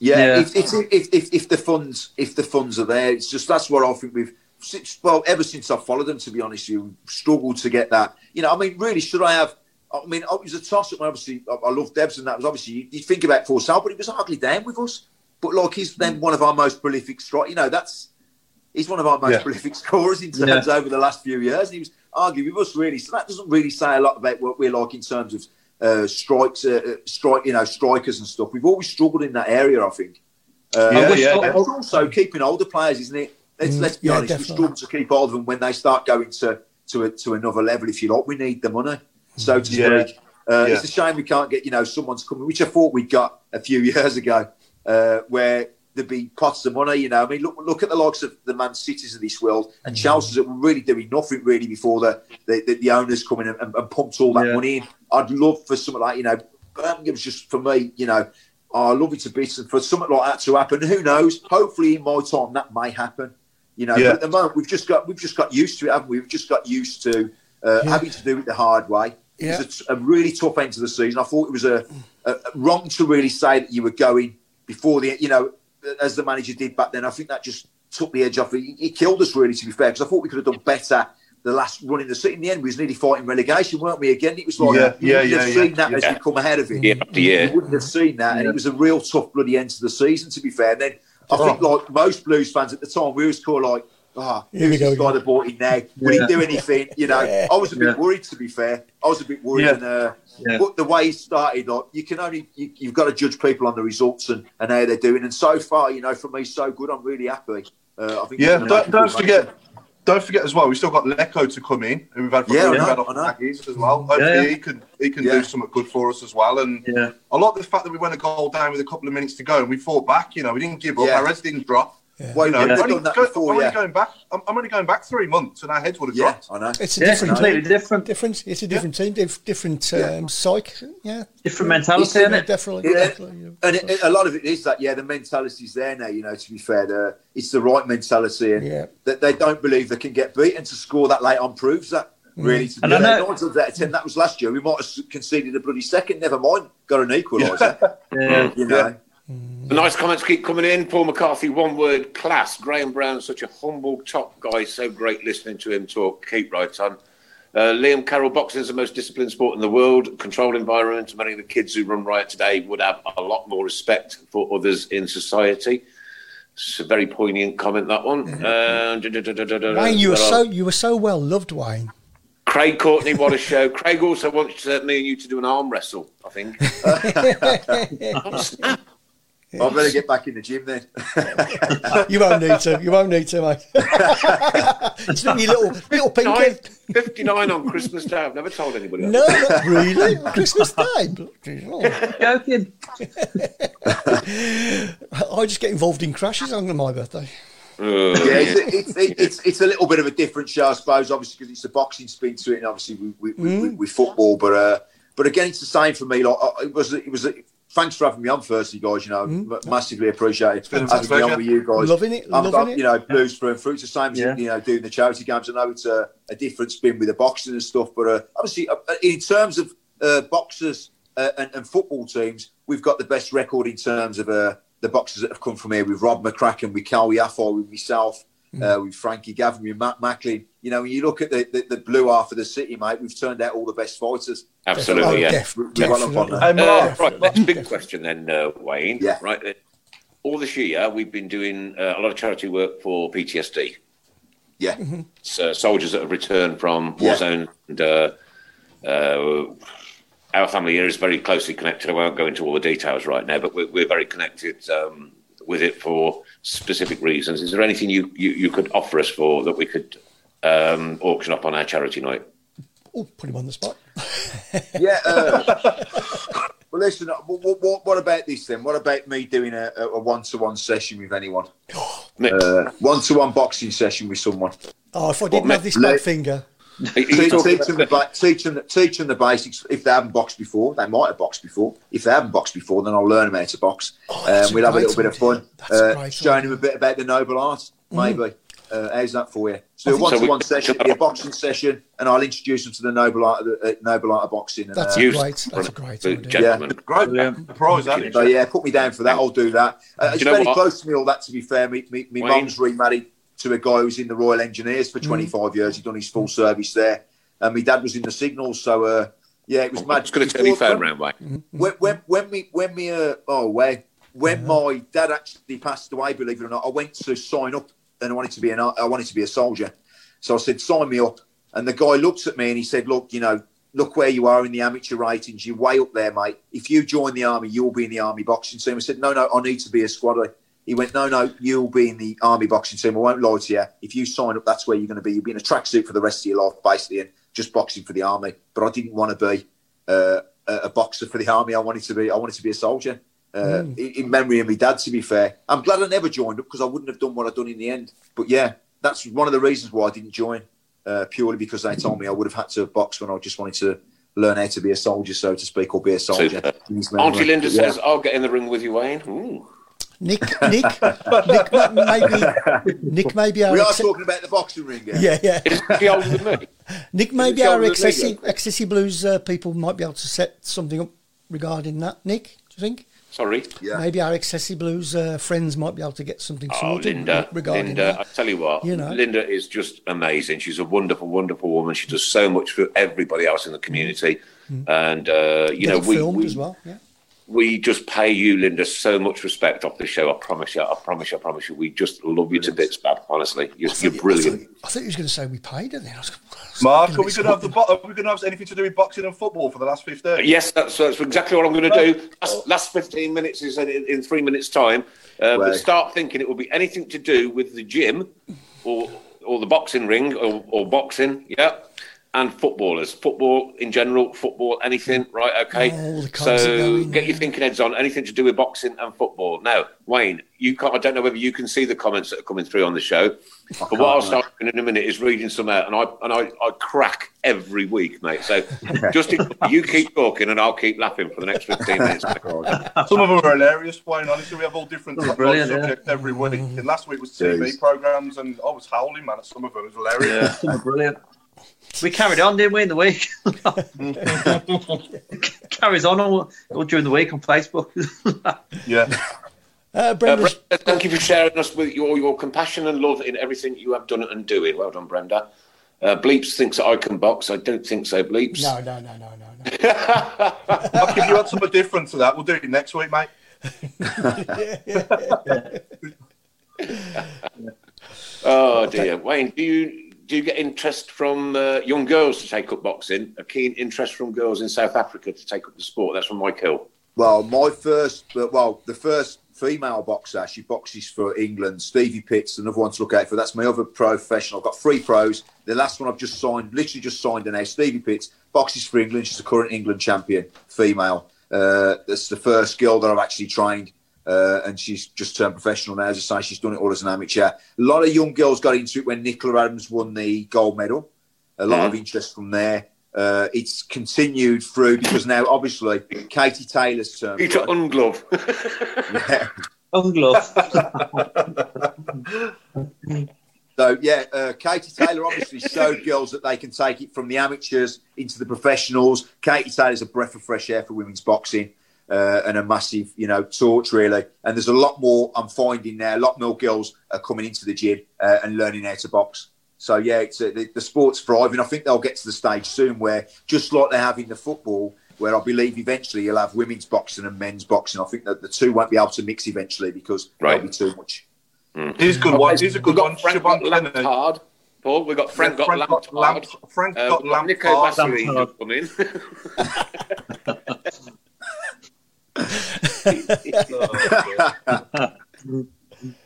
Yeah, Yeah. If, if, if, if, if the funds if the funds are there, it's just that's what I think we've since, well ever since I've followed them. To be honest, with you struggled to get that. You know, I mean, really, should I have? I mean, it was a toss up. Obviously, I, I love Debs, and that was obviously you, you think about Forssell, but he was hardly down with us. But like he's then one of our most prolific strike. You know, that's he's one of our most Yeah. prolific *laughs* scorers in terms over the last few years. And he was argue with us really. So that doesn't really say a lot about what we're like in terms of uh, strikes, uh, uh, strike, you know, strikers and stuff. We've always struggled in that area, I think. Uh, Yeah, and yeah, it's also keeping older players, isn't it? Let's, let's be yeah, honest, definitely. we struggle to keep hold of them when they start going to to, a, to another level. If you like, we need the money, so to Yeah. speak. Uh, Yeah. It's a shame we can't get, you know, someone's coming, which I thought we got a few *laughs* years ago, uh, where there'd be pots of money. You know, I mean, look look at the likes of the Man Cities of this world and Chelsea's that were really doing nothing really before the the, the, the owners come in and, and pumped all that Yeah. money in. I'd love for something like you know, Birmingham's just for me, you know. I love it to bits, and for something like that to happen, who knows? Hopefully, in my time, that may happen. You know, Yeah. but at the moment, we've just got we've just got used to it, haven't we? We've just got used to uh, Yeah. having to do it the hard way. Yeah. It was a, a really tough end to the season. I thought it was a, a wrong to really say that you were going before the you know as the manager did back then. I think that just took the edge off. He, it killed us really, to be fair, because I thought we could have done better. The last run in the city. in the end, we was nearly fighting relegation, weren't we? Again, it was like Yeah, you yeah, wouldn't have yeah, seen yeah, that as yeah. we come ahead of it. Yeah, yeah. You wouldn't have seen that, and it was a real tough bloody end to the season. To be fair, and then I Oh. think like most Blues fans at the time, we was called like, "Ah, Here we who's go this guy that bought in now? Would Yeah. he do anything?" You know, Yeah. I was a bit Yeah. worried. To be fair, I was a bit worried, Yeah. and uh, Yeah. but the way he started, like you can only you, you've got to judge people on the results and, and how they're doing. And so far, you know, for me, so good. I'm really happy. Uh, I think Yeah, don't, don't good forget. manager. Don't forget as well. We've still got Leko to come in, who we've had from Yeah, I we've know, had off I know. Aggies as well. Hopefully Yeah. he can he can Yeah. do something good for us as well. And Yeah. I like the fact that we went a goal down with a couple of minutes to go and we fought back. You know, we didn't give up. Yeah. Our heads didn't drop. Well, You know, they've only, that go- before, I'm only yeah. going back. I'm, I'm only going back three months, and our heads would have Yeah, dropped. I know. It's a Yeah, different completely team. different. Different. It's a different team. Diff, different um, psych. Yeah. Different mentality, isn't it? Definitely. Yeah. definitely, yeah. And it, it- a lot of it is that, yeah, the mentality's there now. You know, to be fair, the, it's the right mentality, and Yeah. that they don't believe they can get beaten to score that late on proves that. Really, to And do I that. know- Nine times out of ten, that was last year. We might have conceded a bloody second. Never mind, got an equaliser. *laughs* Yeah. You know, The nice comments keep coming in. Paul McCarthy, one word, class. Graham Brown, such a humble top guy. So great listening to him talk. Keep right on. Uh, Liam Carroll, boxing is the most disciplined sport in the world. Controlled environment. Many of the kids who run riot today would have a lot more respect for others in society. It's a very poignant comment, that one. Uh, da- da- Wayne, you were so you were so well loved, Wayne. Craig Courtney, what a show. Craig also wants uh, me and you to do an arm wrestle, I think. *laughs* *laughs* Oh, snap. I better get back in the gym then. *laughs* You won't need to. You won't need to, mate. it's not your little little pinky. 59 on Christmas Day. I've never told anybody. No, not really. Christmas Day. Bloody. Joking. *laughs* I just get involved in crashes on my birthday. Uh, yeah, it's, it's, it's, it's, it's a little bit of a different show, I suppose, obviously, because it's a boxing spin to it, and obviously we, we, we, we, we football. But uh, but again, it's the same for me. Like uh, it was, it was. Thanks for having me on, firstly, guys. You know, m- massively appreciate it. been a having me on with you guys. Loving it, I'm, loving I'm, it. You know, blues for and fruits. The same as Yeah. you know, doing the charity games. I know it's a, a different spin with the boxing and stuff, but uh, obviously, uh, in terms of uh, boxers uh, and, and football teams, we've got the best record in terms of uh, the boxers that have come from here. With Rob McCracken, with Kal Yafai, with myself, uh, with Frankie Gavin, with Matt Macklin. You know, when you look at the, the, the blue half of the city, mate, we've turned out all the best fighters. Absolutely, Oh, yeah. def- We're well up on definitely. that. Uh, Mark, right, next big *laughs* question then, uh, Wayne. Yeah. Right. uh, All this year, we've been doing uh, a lot of charity work for PTSD. Yeah. It's, uh, soldiers that have returned from war Yeah. zone. And uh, uh, our family here is very closely connected. I won't go into all the details right now, but we're, we're very connected um, with it for specific reasons. Is there anything you, you, you could offer us for that we could um, auction up on our charity night? Oh, put him on the spot. *laughs* Yeah. Uh, well, listen. What, what, what about this then? What about me doing a, a one-to-one session with anyone? *gasps* Nick, Uh, one-to-one boxing session with someone. Oh, if I didn't What, have this let- bad finger. are Teach, teach, them the, teach, them, teach them the basics. If they haven't boxed before, they might have boxed before. If they haven't boxed before, then I'll learn them how to box. Oh, um, we'll have a great little bit of fun. That's Uh, showing idea. them a bit about the noble art, maybe. Uh, how's that for you? So a one-to-one session, be a boxing session, and I'll introduce them to the noble art of the uh, noble art of boxing. And, That's uh, great. That's a great for idea. gentlemen. Great. Brilliant. Surprise, that is. So yeah, put me down for that. I'll do that. Uh, it's very what? close to me. All that, to be fair, me, me, me mum's remarried to a guy who's in the Royal Engineers for 25 years. He'd done his full service there, and my dad was in the Signals. So uh, yeah, it was I'm mad. just going to turn your phone round, Wayne. when when when me when me uh, oh when when my dad actually passed away, believe it or not, I went to sign up and I wanted to be an I wanted to be a soldier. So I said, sign me up. And the guy looked at me and he said, "Look, you know, look where you are in the amateur ratings. You're way up there, mate. If you join the army, you'll be in the army boxing team." I said, "No, no, I need to be a squaddy." He went, "No, no, you'll be in the army boxing team. I won't lie to you. If you sign up, that's where you're going to be. You'll be in a tracksuit for the rest of your life, basically, and just boxing for the army." But I didn't want to be uh, a boxer for the army. I wanted to be. I wanted to be a soldier. Uh, in, in memory of my dad, to be fair, I'm glad I never joined up because I wouldn't have done what I've done in the end. But yeah, that's one of the reasons why I didn't join. Uh, purely because they told me I would have had to box when I just wanted to learn how to be a soldier, so to speak, or be a soldier. Super. In. Auntie Linda Yeah. says, "I'll get in the ring with you, Wayne." Ooh. Nick, Nick, Nick, maybe, Nick, maybe our we are ex- talking about the boxing ring. Yeah. yeah, yeah. Is she older than me? Nick, maybe our older than excessive, excessive blues uh, people might be able to set something up regarding that. Nick, do you think? Sorry. Yeah. Maybe our excessive blues uh, friends might be able to get something Oh, sorted Linda, regarding Linda, I tell you what, You know. Linda is just amazing. She's a wonderful, wonderful woman. She does so much for everybody else in the community, and uh, you Get know, we, filmed we as well. Yeah. We just pay you, Linda, so much respect off the show. I promise you, I promise you, I promise you. We just love you to bits, Bab. Honestly, you're, you're brilliant. I thought he was going to say we paid her then. I was, Mark, are we going to have the bo- are we going to have anything to do with boxing and football for the last fifteen? Yes, that's, that's exactly what I'm going to do. Last, last 15 minutes is in, in three minutes' time. Uh, but start thinking it will be anything to do with the gym or or the boxing ring or, or boxing, yeah, and footballers. Football in general, football, anything, right? Okay. Oh, the colours are so get your thinking heads on. Anything to do with boxing and football. Now, Wayne, you can't, I don't know whether you can see the comments that are coming through on the show. But what I'll start doing in a minute is reading some out, and I and I, I crack every week, mate. So *laughs* just you keep talking, and I'll keep laughing for the next fifteen minutes. *laughs* Some of them are hilarious, Wayne. Honestly, we have all different Oh, brilliant, subjects every week. And last week was TV Jeez. programs, and oh, I was howling, man, at some of them. It was hilarious. Oh, *laughs* brilliant. We carried on, didn't we, in the week? *laughs* Carries on all, all during the week on Facebook. Yeah. Uh, Uh, Brenda, thank you for sharing us with your, your compassion and love in everything you have done and doing. Well done, Brenda. Uh, Bleeps thinks I can box. I don't think so, Bleeps. no, no, no, no, no, no. *laughs* I'll give you had something different to that. We'll do it next week, mate. *laughs* Oh dear, Wayne. Do you do you get interest from uh, young girls to take up boxing? A keen interest from girls in South Africa to take up the sport. That's from Mike Hill. Well, my first, uh, well, the first female boxer, she boxes for England. Stevie Pitts, another one to look out for. That's my other professional. I've got three pros. The last one I've just signed, literally just signed now. Stevie Pitts boxes for England. She's the current England champion, female. Uh, that's the first girl that I've actually trained. Uh, and she's just turned professional now. As I say, she's done it all as an amateur. A lot of young girls got into it when Nicola Adams won the gold medal. A lot of interest from there. Uh, it's continued through because now, obviously, Katie Taylor's turned. Peter pro. Unglove. *laughs* Yeah. Unglove. *laughs* So yeah, uh, Katie Taylor obviously showed girls that they can take it from the amateurs into the professionals. Katie Taylor's a breath of fresh air for women's boxing uh, and a massive, you know, torch really. And there's a lot more I'm finding there. A lot more girls are coming into the gym uh, and learning how to box. So yeah, it's uh, the, the sport's thriving. I think they'll get to the stage soon where, just like they have in the football, where I believe eventually you'll have women's boxing and men's boxing. I think that the two won't be able to mix eventually because Right. there'll be too much. He's a good one. He's a We've good got one. Frank got Siobhan Kennedy. Lampard. Paul, we've got Frank got Frank got Lampard. Lamp- Frank Uh, got we've got Nico Lampard. Bassiri Lampard. come in. *laughs* *laughs*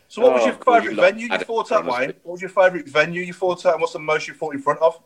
So, what was Oh, your God, favourite you venue you had fought at. Wayne? What was your favourite venue you fought at, and what's the most you fought in front of?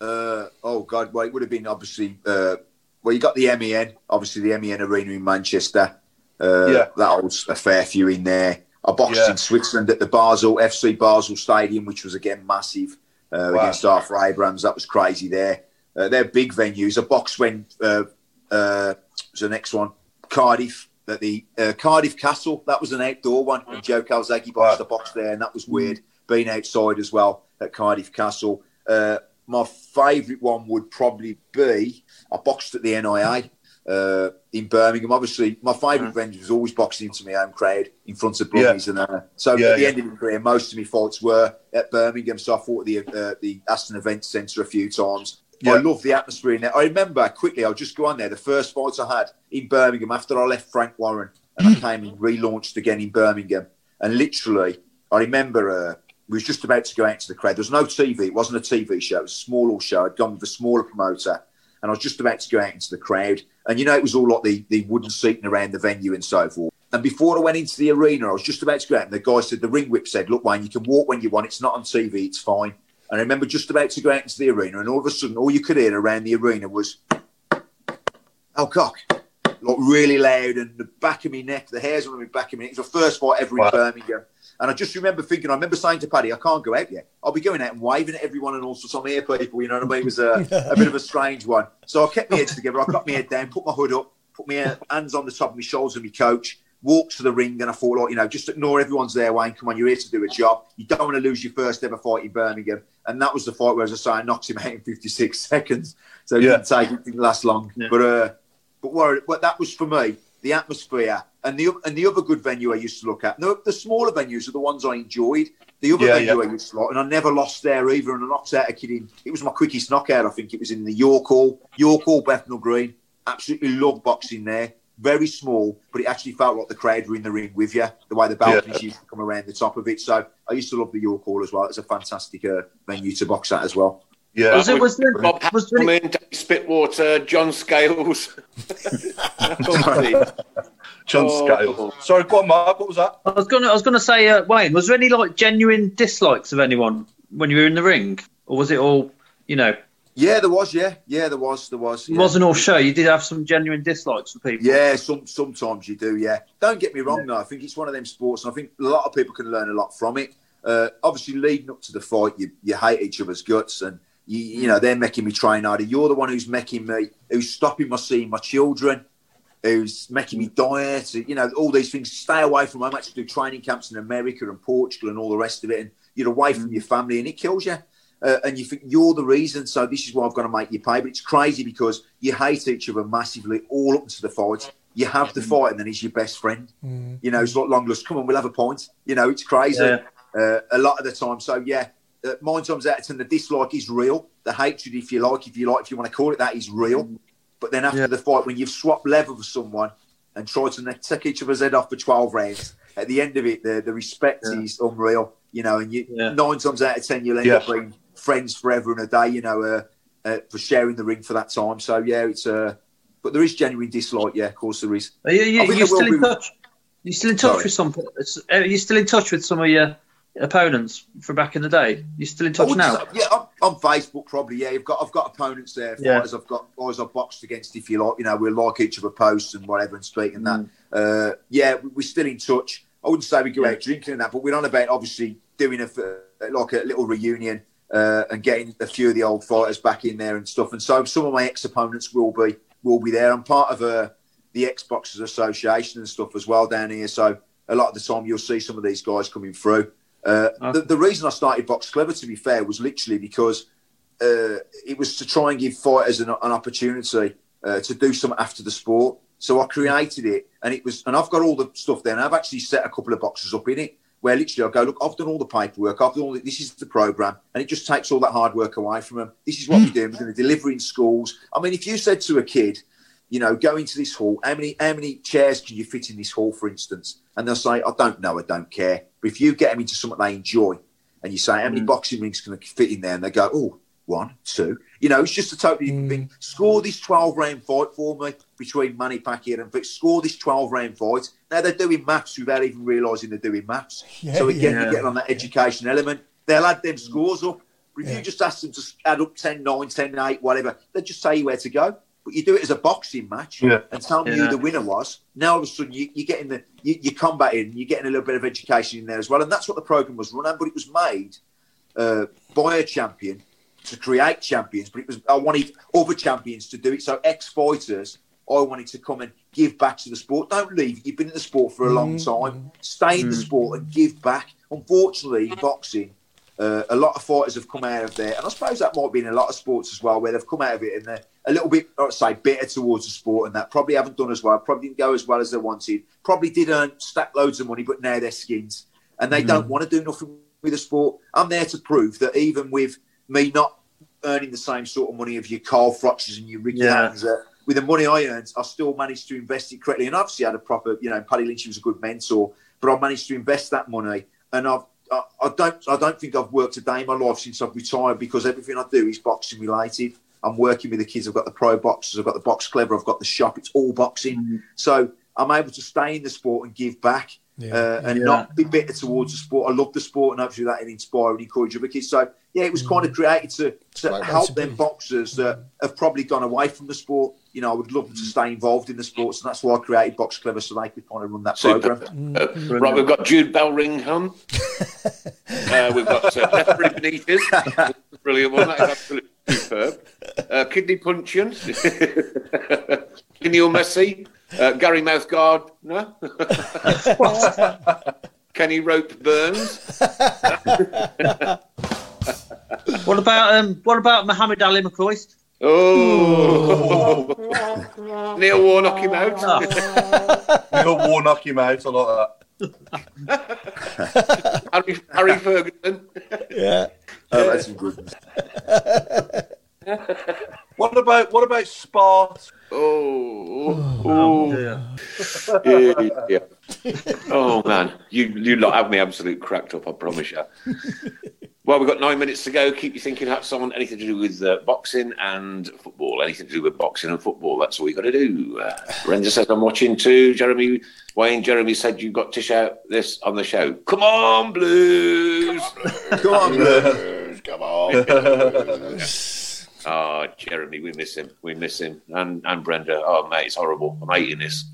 Uh, oh God, well, it would have been obviously. Uh, well, you got the MEN, obviously the MEN Arena in Manchester. Uh, Yeah. that was a fair few in there. I boxed Yeah. in Switzerland at the Basel FC Basel Stadium, which was again massive uh, Wow. against Arthur Abraham. That was crazy there. Uh, they're big venues. I boxed when uh, uh, was the next one Cardiff at the uh, Cardiff Castle. That was an outdoor one. And Joe Calzaghe boxed. Wow. I boxed there, and that was weird. Being outside as well at Cardiff Castle. Uh, my favourite one would probably be I boxed at the NIA uh, in Birmingham. Obviously, my favourite venue was always boxing into my home crowd in front of Yeah. And uh, so Yeah, at the yeah. end of my career, most of my fights were at Birmingham. So I fought at the uh, the Aston Event Centre a few times. I love the atmosphere in there. I remember quickly. I'll just go on there. The first fight I had in Birmingham after I left Frank Warren and I came and relaunched again in Birmingham. And literally, I remember uh, we was just about to go out to the crowd. There was no TV. It wasn't a TV show. It was a small show. I'd gone with a smaller promoter, and I was just about to go out into the crowd. And you know, it was all like the, the wooden seating around the venue and so forth. And before I went into the arena, I was just about to go out, and the guy said, the ring whip said, "Look, Wayne, you can walk when you want. It's not on TV. It's fine." And I remember just about to go out into the arena, and all of a sudden, all you could hear around the arena was, "Oh cock!" Like really loud, and the back of my neck, the hairs on my back of my neck. It was the first fight ever in Wow. Birmingham. And I just remember thinking, I remember saying to Paddy, I can't go out yet. I'll be going out and waving at everyone and all sorts of here people, you know what I mean? It was a, *laughs* a bit of a strange one. So I kept my head together. I got my head down, put my hood up, put my hands on the top of my shoulders of my coach, walked to the ring, and I thought, like, you know, just ignore everyone's there, Wayne. Come on, you're here to do a job. You don't want to lose your first ever fight in Birmingham. And that was the fight where, as I say, I knocked him out in 56 *laughs* seconds. So it Yeah. didn't take, it didn't last long. Yeah. But, uh, but what, what that was for me, the atmosphere and the and the other good venue I used to look at. The, the smaller venues are the ones I enjoyed. The other Yeah, venue yeah. I used to like, and I never lost there either. And I knocked out a kid in. It was my quickest knockout. I think it was in the York Hall, York Hall, Bethnal Green. Absolutely love boxing there. Very small, but it actually felt like the crowd were in the ring with you. The way the balconies used to come around the top of it. So I used to love the York Hall as well. It's a fantastic uh, venue to box at as well. Yeah. Was it? Was there? Bob Was there? Hasselman, Dave Spitwater, John Scales. *laughs* John Oh. Scales. Sorry, go on, Mark. What was that? I was gonna. I was gonna say, uh, Wayne. Was there any like genuine dislikes of anyone when you were in the ring, or was it all? You know, Yeah, there was. Yeah, yeah, there was. There was. it wasn't all show. You did have some genuine dislikes for people. Yeah, some sometimes you do. Yeah, don't get me wrong. though. I think it's one of them sports, and I think a lot of people can learn a lot from it. Uh, obviously, leading up to the fight, you, you hate each other's guts, and you, you know they're making me train harder. You're the one who's making me, who's stopping my seeing my children, who's making me diet. You know all these things. Stay away from. I'm actually do training camps in America and Portugal and all the rest of it, and you're away from your family, and it kills you. Uh, and you think you're the reason, so this is why I've got to make you pay. But it's crazy because you hate each other massively all up to the fight. You have the fight, and then he's your best friend. You know, it's like long list. Come on, we'll have a point. You know, it's crazy Yeah. uh, a lot of the time. So yeah, uh, nine times out of ten, the dislike is real. The hatred, if you like, if you like, if you want to call it that, is real. But then after Yeah. the fight, when you've swapped level with someone and tried to take each other's head off for twelve rounds, at the end of it, the the respect Yeah. is unreal. You know, and you Yeah. nine times out of ten, you'll end Yeah. up being friends forever and a day. You know, uh, uh, for sharing the ring for that time. So yeah, it's uh, but there is genuine dislike. Yeah, of course there is. Are you, you, you still in touch? You still in touch Sorry. with some? you still in touch with some of your opponents from back in the day? You still in touch would now? yeah, on, on Facebook probably. Yeah, I've got I've got opponents there, Yeah. fighters I've got guys I've boxed against. If you like, you know, we like each other posts and whatever and speaking and Mm. that. Uh, yeah, we- we're still in touch. I wouldn't say we go out drinking and that, but we're on about obviously doing a like a little reunion uh, and getting a few of the old fighters back in there and stuff. And so some of my ex opponents will be will be there. I'm part of uh, the Xboxers Association and stuff as well down here. So a lot of the time you'll see some of these guys coming through. Uh, the, the reason I started Box Clever, to be fair, was literally because uh, it was to try and give fighters an, an opportunity uh, to do something after the sport. So I created it, and it was, and I've got all the stuff there. And I've actually set a couple of boxes up in it where literally I go, look, I've done all the paperwork, I've done all the, this is the program, and it just takes all that hard work away from them. This is what we're hmm. doing. We're going to deliver in schools. I mean, if you said to a kid, you know, go into this hall. How many how many chairs can you fit in this hall, for instance? And they'll say, I don't know, I don't care. But if you get them into something they enjoy, and you say, how many hmm. boxing rings can I fit in there? And they go, oh, one, two. You know, it's just a totally different thing. Hmm. Score this 12 round fight for me between Manny Pacquiao and Vic. Score this 12 round fight. Now they're doing maths without even realising they're doing maths. *laughs* Yeah, so again, yeah. you're getting on that education element. They'll add them scores up. But if Yeah. you just ask them to add up 10, 9, 10, 8, whatever, they'll just tell you where to go. But you do it as a boxing match Yeah. and tell me Yeah. who the winner was. Now all of a sudden you, you're getting the you, you're combating, you're getting a little bit of education in there as well, and that's what the program was run on. But it was made uh, by a champion to create champions. But it was I wanted other champions to do it. So ex fighters, I wanted to come and give back to the sport. Don't leave. You've been in the sport for a long time. Stay in the sport and give back. Unfortunately, boxing. Uh, a lot of fighters have come out of there, and I suppose that might be in a lot of sports as well, where they've come out of it and they're a little bit, I'd say, bitter towards the sport, and that probably haven't done as well, probably didn't go as well as they wanted, probably did earn stack loads of money, but now they're skins, and they don't want to do nothing with the sport. I'm there to prove that even with me not earning the same sort of money of your Carl Froches and your Ricky Yeah. Hattons, uh, with the money I earned, I still managed to invest it correctly, and obviously I had a proper, you know, Paddy Lynch was a good mentor, but I managed to invest that money, and I've I, I don't I don't think I've worked a day in my life since I've retired because everything I do is boxing related. I'm working with the kids. I've got the pro boxers. I've got the box clever. I've got the shop. It's all boxing. Mm. So I'm able to stay in the sport and give back. Uh, and Yeah. not be bitter towards the sport. I love the sport, and hopefully that will inspire and encourage other kids. So yeah, it was kind of created to, to Great help them boxers that have probably gone away from the sport. You know, I would love them to stay involved in the sports, and that's why I created Box Clever so they could kind of run that Super. program. Uh, right, we've got Jude Belringham. *laughs* uh, we've got uh, Jeffrey Benitez. *laughs* Brilliant one. That is absolutely superb. Uh, Kidney Puncheon. *laughs* Lionel Messi. Uh, Gary Mouthguard. No? *laughs* Kenny Rope Burns. *laughs* What about um? What about Muhammad Ali McCoist? Oh. *laughs* Neil Warnock him out. Neil Warnock him out. I like that. Harry, Harry Ferguson. Yeah. Oh, that's some good. Ones. What about what about Spart? Oh, Oh, oh, dear. yeah, yeah. oh man, you you lot have me absolute cracked up. I promise you. Well, we've got nine minutes to go. Keep you thinking, have someone anything to do with uh, boxing and football. Anything to do with boxing and football. That's all you got to do. Uh, Renza says I'm watching too. Jeremy Wayne. Jeremy said you've got to shout this on the show. Come on, Blues! Come on, Blue. Blues, Come on. *laughs* Oh, Jeremy, we miss him. We miss him. And and Brenda. Oh, mate, it's horrible. I'm hating this.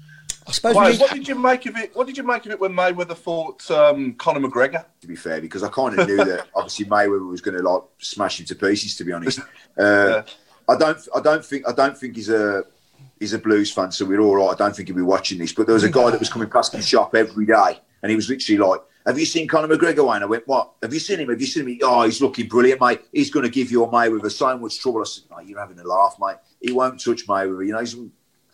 I suppose we what did you make of it? What did you make of it when Mayweather fought um, Conor McGregor? to be fair, because I kind of knew that *laughs* obviously Mayweather was going to like smash him to pieces. To be honest, *laughs* uh, I don't, I don't think, I don't think he's a he's a Blues fan, so we're all right. I don't think he'll be watching this. But there was a guy that was coming past the shop every day, and he was literally like, "Have you seen Conor McGregor?" Wayne? I went, "What? Have you seen him? Have you seen him? Oh, he's looking brilliant, mate. He's going to give your Mayweather so much trouble." I said, "No, you're having a laugh, mate. He won't touch Mayweather. You know, he's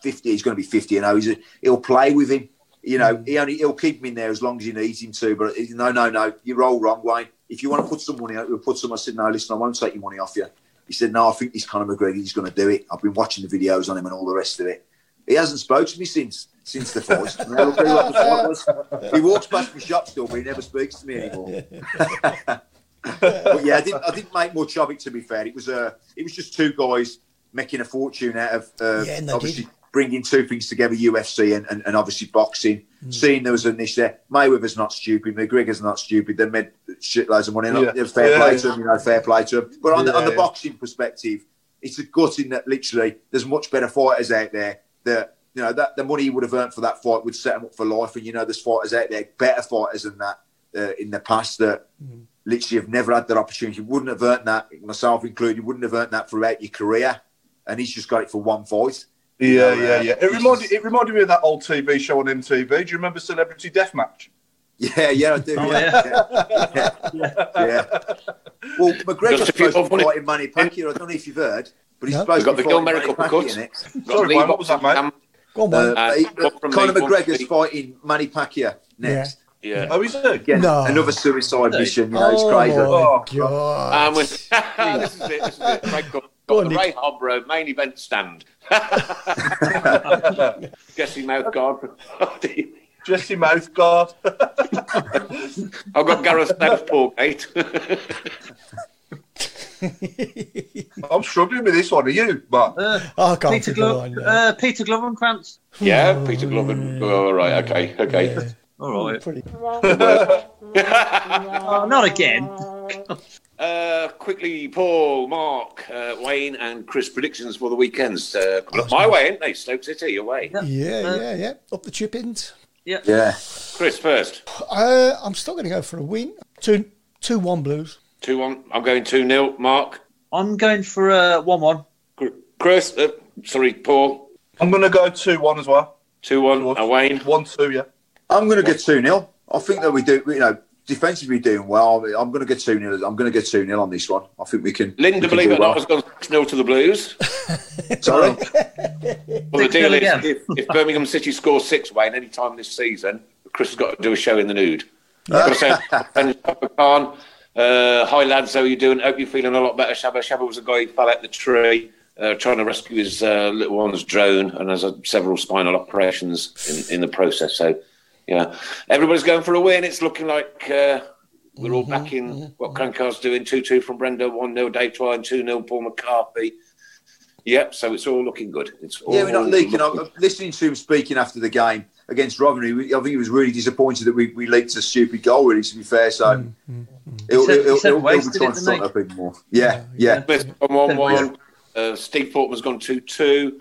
50. He's going to be 50. You know, he's a, he'll play with him." You know, mm. he only he'll keep him in there as long as he needs him to. But no, no, no, you're all wrong, Wayne. If you want to put some money out, we'll put some. I said, no, listen, I won't take your money off you. He said, no, I think this Conor McGregor, he's going to do it. I've been watching the videos on him and all the rest of it. He hasn't spoken to me since since the fight. And I'll tell you what the fight was. He walks past my shop still, but he never speaks to me anymore. but yeah, I didn't, I didn't make much of it. To be fair, it was uh, it was just two guys making a fortune out of uh, Yeah, obviously did. bringing two things together: UFC and, and, and obviously boxing. Seeing there was a niche there. Mayweather's not stupid. McGregor's not stupid. They made shitloads of money. Yeah. Yeah. Fair Yeah. play to them, you know. Fair play to them. But on the on Yeah, the boxing perspective, it's a gutting that literally there's much better fighters out there that you know that the money he would have earned for that fight would set him up for life. And you know, there's fighters out there, better fighters than that uh, in the past that literally have never had that opportunity. Wouldn't have earned that, myself included. You wouldn't have earned that throughout your career, and he's just got it for one fight. Yeah, You know, yeah, uh, yeah. It reminded it reminded me of that old TV show on MTV. Do you remember Celebrity Deathmatch? Yeah, yeah, I do. Oh, yeah. yeah. yeah. *laughs* Well, McGregor's Just a few supposed to be fighting Manny Pacquiao. I don't know if you've heard, but he's No. supposed We've got to the be Gil fighting Miracle Manny cut. Sorry, Lee mate, what was that, mate? go on, Uh, Wayne. Uh, he- one from Conor Lee, one McGregor's from fighting Manny Pacquiao next. Yeah. Oh, is it? Again, No. another suicide No. mission. You know, it's oh crazy. my Oh, god! Um, with, *laughs* this is it. This is it. *laughs* Ray Cook. Go Got on, the Nick. Ray Hobro main event stand. *laughs* Guessing mouth guard. Jesse Mouthguard. I've got Gareth Southpaw gate. *laughs* I'm struggling with this one. Are you, Mark? Uh, I can't Peter think of Glove, uh, Peter Glovencrantz. yeah, Peter Glover. Oh, all right, okay, okay. Yeah, All right. pretty. Oh, *laughs* not again. Uh, quickly, Paul, Mark, uh, Wayne, and Chris predictions for the weekends. Uh, coming up my way, ain't they? Stoke City, away. Yeah. Yeah, Uh, yeah, yeah. Up the chip ins. Yeah. Yeah. Chris first. Uh, I'm still going to go for a win. Two, two, one Blues. 2 1. I'm going 2 0. Mark. I'm going for a one-one. Chris. Uh, sorry, Paul. I'm going to go 2 1 as well. 2 1. Uh, Wayne. 1 2, yeah. I'm going to get 2 0. I think that we do, you know, defensively doing well. I'm going to get 2 0. I'm going to get 2 0 on this one. I think we can. Linda, we can believe do it or well. not, has gone 6 0 to the Blues. *laughs* Sorry. Well, the deal is if, if Birmingham City scores six, Wayne, any time this season, Chris has got to do a show in the nude. Got to say, and Papa Khan, uh, hi lads, how are you doing? Hope you're feeling a lot better. Shabba Shabba was a guy who fell out the tree. Uh, trying to rescue his uh, little one's drone and has uh, several spinal operations in, in the process. So, yeah, everybody's going for a win. It's looking like uh, We're all back in what Karanka's doing 2 2 from Brenda, 1 0 Dave Twine, 2 0 Paul McCarthy. Yep, so it's all looking good. It's all Yeah, we're not leaking. Looking- I'm listening to him speaking after the game against Rotherham. I think he was really disappointed that we, we leaked a stupid goal, really, to be fair. So mm, mm, mm. he'll, He said- he'll, he he'll, he'll, he'll be trying to didn't sort that a bit more. Yeah, yeah. Smith on 1 Yeah. 1. Uh, Steve Portman's gone 2 2.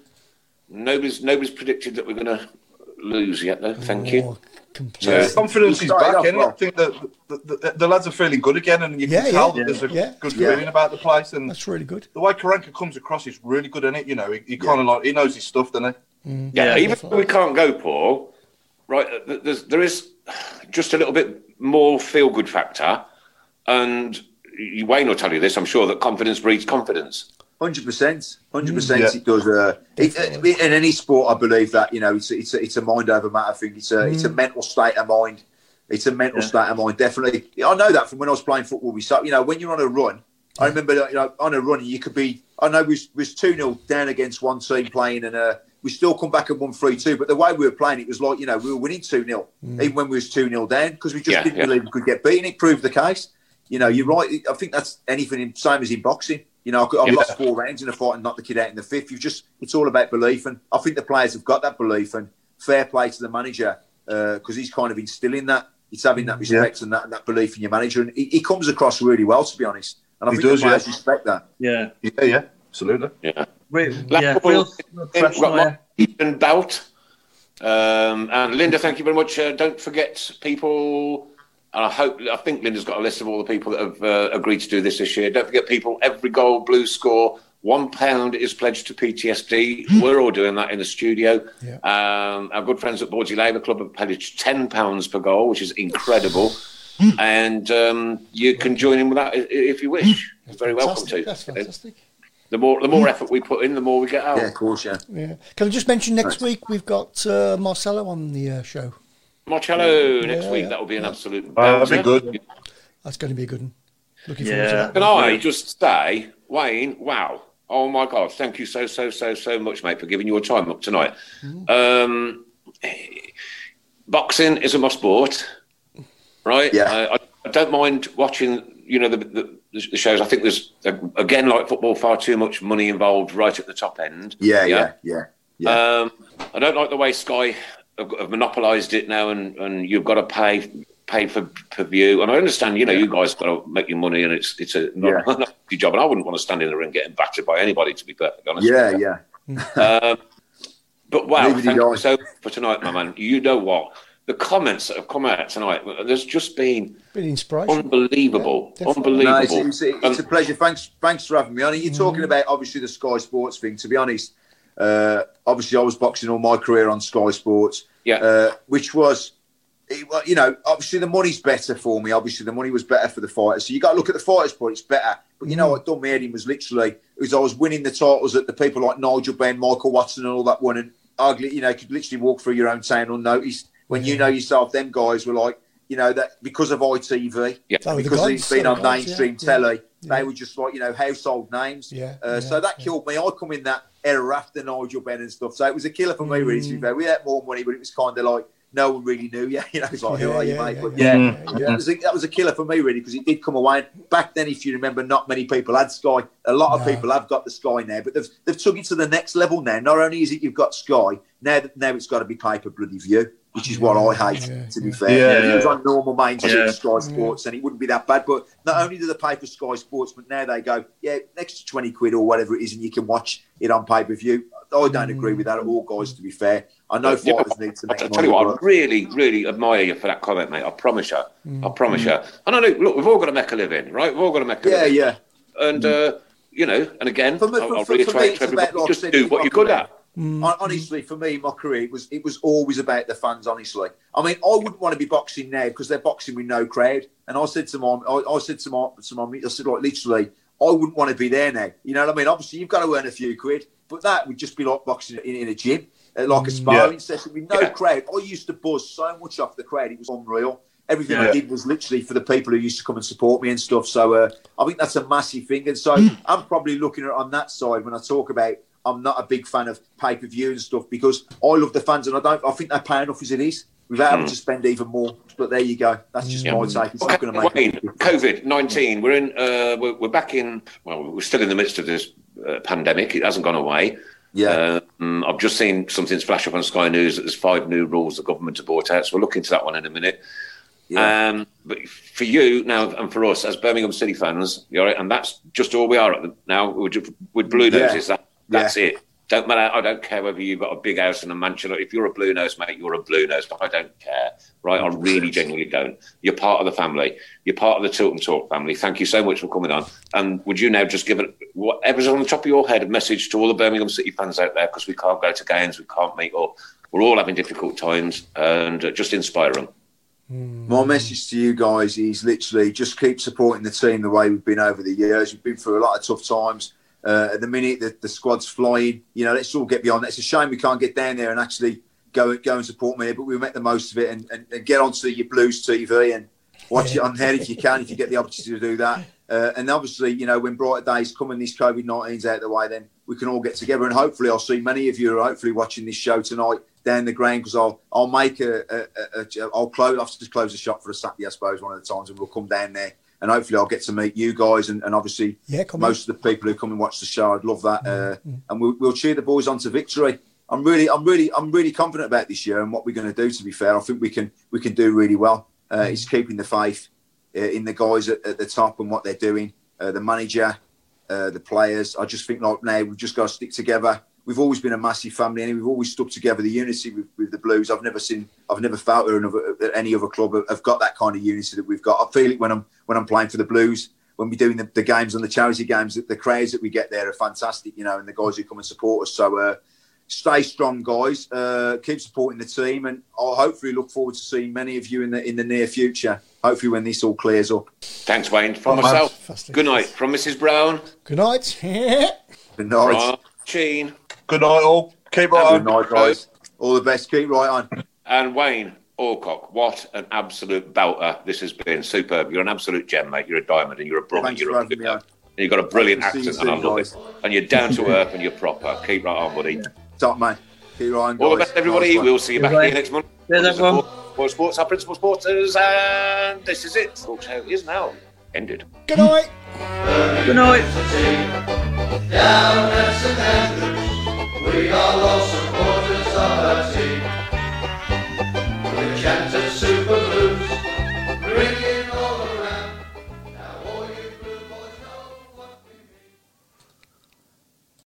Nobody's, nobody's predicted that we're going to lose yet, though. Thank you. Oh, completely. Yeah. Confidence is back, off isn't it? well. I think that the, the, the lads are feeling good again, and you Yeah, can tell yeah. that there's a Yeah. good Yeah. feeling about the place. And That's really good. the way Karanka comes across is really good, isn't it? You know, he, he kind of like he knows his stuff, doesn't he? Yeah, Yeah. even if we can't go, Paul, right, uh, there's, there is just a little bit more feel good factor. And you- Wayne will tell you this, I'm sure, that confidence breeds confidence. Hundred percent, hundred percent. Yeah. It does. Uh, it, uh, in any sport, I believe that you know it's it's a, it's a mind over matter thing. It's a it's a mental state of mind. It's a mental Yeah. state of mind. Definitely, Yeah, I know that from when I was playing football. We start, you know, when you're on a run. I remember, you know, on a run, you could be. I know we was, was two 0 down against one team playing, and uh, we still come back and won three two. But the way we were playing, it was like you know we were winning two 0 mm. even when we was two 0 down because we just Yeah, didn't yeah. believe we could get beaten. It proved the case. You know, you're right. I think that's anything in, same as in boxing. You know, I've, I've Yeah. lost four rounds in a fight and knocked the kid out in the fifth. You just, it's all about belief, and I think the players have got that belief. And fair play to the manager uh, because he's kind of instilling that. It's having that mm, respect and that, that belief in your manager, and he, he comes across really well, to be honest. And I He think does, the players yeah. respect that. Yeah. Yeah, yeah, absolutely. Yeah. Re- Blackpool, yeah, real, real professional, yeah. Bout. Um, and Linda, thank you very much. Uh, don't forget people. And I hope, I think Linda's got a list of all the people that have uh, agreed to do this this year. Don't forget, people, every goal, blue score, one pound is pledged to PTSD. We're all doing that in the studio. Yeah. Um, our good friends at Bawdsey Labour Club have pledged ten pounds per goal, which is incredible. and um, you can join in with that i- i- if you wish. You're very welcome to. That's fantastic. The more, the more effort we put in, the more we get out. Yeah, of course, yeah. Yeah. Can I just mention next week we've got uh, Marcelo on the uh, show. Marcello next Yeah, week. yeah. That will be an absolute. Uh, that'll be good. That's going to be a good one. Looking forward to that. Can I just say, Wayne? Wow! Oh my God! Thank you so so so so much, mate, for giving your time up tonight. Um, boxing is a must sport, right? Yeah. I, I, I don't mind watching. You know the, the the shows. I think there's again like football, far too much money involved right at the top end. Yeah, yeah, yeah. yeah. Um, I don't like the way Sky have, have monopolised it now, and, and you've got to pay pay for per view. And I understand, you know, you guys got to make your money, and it's it's a not, Yeah. *laughs* not job. And I wouldn't want to stand in the ring getting battered by anybody, to be perfectly honest. yeah, yeah. Um, but wow, thank you so for tonight, my man. You know what? The comments that have come out tonight, there's just been Bit of unbelievable, Yeah, unbelievable. No, it's, it's, it's a Um, pleasure. Thanks, thanks for having me on. You're talking about obviously the Sky Sports thing. To be honest, uh, obviously I was boxing all my career on Sky Sports, yeah, uh, which was, it, you know, obviously the money's better for me. Obviously the money was better for the fighters. So you got to look at the fighters' point. It's better. But you know what done me in was literally was I was winning the titles that the people like Nigel Benn, Michael Watson, and all that won, and ugly, you know, could literally walk through your own town unnoticed. When you know yourself, them guys were like, you know, that because of ITV, yeah. Oh, because gods, it's been on gods, mainstream yeah, telly, yeah. they were just like you know household names. Yeah, Uh, yeah, so that yeah. killed me. I come in that era after Nigel Benn and stuff, so it was a killer for me. Really, Mm. to be fair, we had more money, but it was kind of like no one really knew. Yeah, *laughs* you know, it's like who Yeah, are you, mate? yeah, But yeah, yeah, yeah, yeah, that, was a, that was a killer for me, really, because it did come away. Back then, if you remember, not many people had Sky. A lot of No. people have got the Sky now, but they've, they've took it to the next level now. Not only is it you've got Sky, now now it's got to be pay per bloody view, which is what I hate, Yeah, to be yeah. fair. Yeah, If it was on normal mainstream Yeah. Sky Sports, and it wouldn't be that bad. But not only do they pay for Sky Sports, but now they go, yeah, next to 20 quid or whatever it is, and you can watch it on pay per view. I don't mm. agree with that at all, guys, to be fair. I know Yeah, fighters need to make I make tell you what, I really, really admire you for that comment, mate. I promise you. Mm. I promise mm. you. And I know, look, we've all got to make a living, right? We've all got to make a Yeah, living. yeah. Yeah. And, uh, you know, and again, For me- I'll, for- I'll for- for me, reiterate to everybody, like just do what you're good at. Hon- Honestly, for me, my career it was it was always about the fans. Honestly, I mean, I wouldn't want to be boxing now because they're boxing with no crowd. And I said to my, I, I said to mom, to mom, I said like literally, I wouldn't want to be there now. You know what I mean? Obviously, you've got to earn a few quid, but that would just be like boxing in, in a gym, uh, like a sparring session with no Yeah. crowd. I used to buzz so much off the crowd; it was unreal. Everything I did was literally for the people who used to come and support me and stuff. So uh, I think that's a massive thing. And so I'm probably looking at it on that side when I talk about I'm not a big fan of pay per view and stuff because I love the fans and I don't. I think they pay enough as it is. without having to spend even more. But there you go. That's just my take. It's not going to make. Wayne. COVID nineteen. We're in. Uh, we're, we're back in. Well, we're still in the midst of this uh, pandemic. It hasn't gone away. Yeah. Um, I've just seen something splash up on Sky News that there's five new rules the government have brought out. So we'll look into that one in a minute. Yeah. Um, but for you now and for us as Birmingham City fans, right? and that's just all we are at the, now. We're just, with Blue Yeah. Noses, that, that's it. Don't matter. I don't care whether you've got a big house and a mansion. If you're a Blue Nose, mate, you're a Blue Nose. But I don't care, right? I really genuinely don't. You're part of the family. You're part of the Tilton Talk family. Thank you so much for coming on. And would you now just give it whatever's on the top of your head a message to all the Birmingham City fans out there because we can't go to games, we can't meet up. We're all having difficult times, and uh, just inspire them. My message to you guys is literally just keep supporting the team the way we've been over the years. We've been through a lot of tough times. Uh, at the minute, the, the squad's flying. You know, let's all get beyond that. It's a shame we can't get down there and actually go go and support me, but we'll make the most of it and, and, and get onto your Blues TV and watch it on there if you can, if you get the opportunity to do that. Uh, and obviously, you know, when brighter days come and this COVID 19's out of the way, then we can all get together. And hopefully, I'll see many of you are hopefully watching this show tonight down the ground because I'll I'll make a, a, a, a I'll close I'll just close the shop for a Saturday, I suppose, one of the times, and we'll come down there. And hopefully, I'll get to meet you guys and, and obviously Yeah, most of the people who come and watch the show. I'd love that, uh, and we'll, we'll cheer the boys on to victory. I'm really, I'm really, I'm really confident about this year and what we're going to do. To be fair, I think we can, we can do really well. Uh, It's keeping the faith uh, in the guys at, at the top and what they're doing. Uh, the manager, uh, the players. I just think like now we've just got to stick together. We've always been a massive family, and we've always stuck together. The unity with, with the Blues, I've never seen, I've never felt at, another, at any other club have got that kind of unity that we've got. I feel it when I'm when I'm playing for the Blues, when we're doing the, the games and the charity games. The, the crowds that we get there are fantastic, you know, and the guys who come and support us. So uh, stay strong, guys. Uh, keep supporting the team, and I'll hopefully look forward to seeing many of you in the in the near future. Hopefully, when this all clears up. Thanks, Wayne. From Oh, myself, good night. From Mrs. Brown, Good night. *laughs* Good night. from Sheen, Good night, all. Keep right Good on. night, guys. All the best. Keep right on. and Wayne Elcock. What an absolute belter this has been. Superb. You're an absolute gem, mate. You're a diamond, and you're a brother. Thanks You're for a having me and on. you've got a brilliant See you accent, and I love guys. it. And you're down to earth, and you're proper. Keep right on, buddy. Top man. Keep right on, guys. All the best, everybody. Nice. We'll see you back here next month. Cheers, everyone. For Sports, our principal sporters, and this is it. Talk show is now ended. Good night. Good night. Down at St Andrews, we are all supporters of our team. The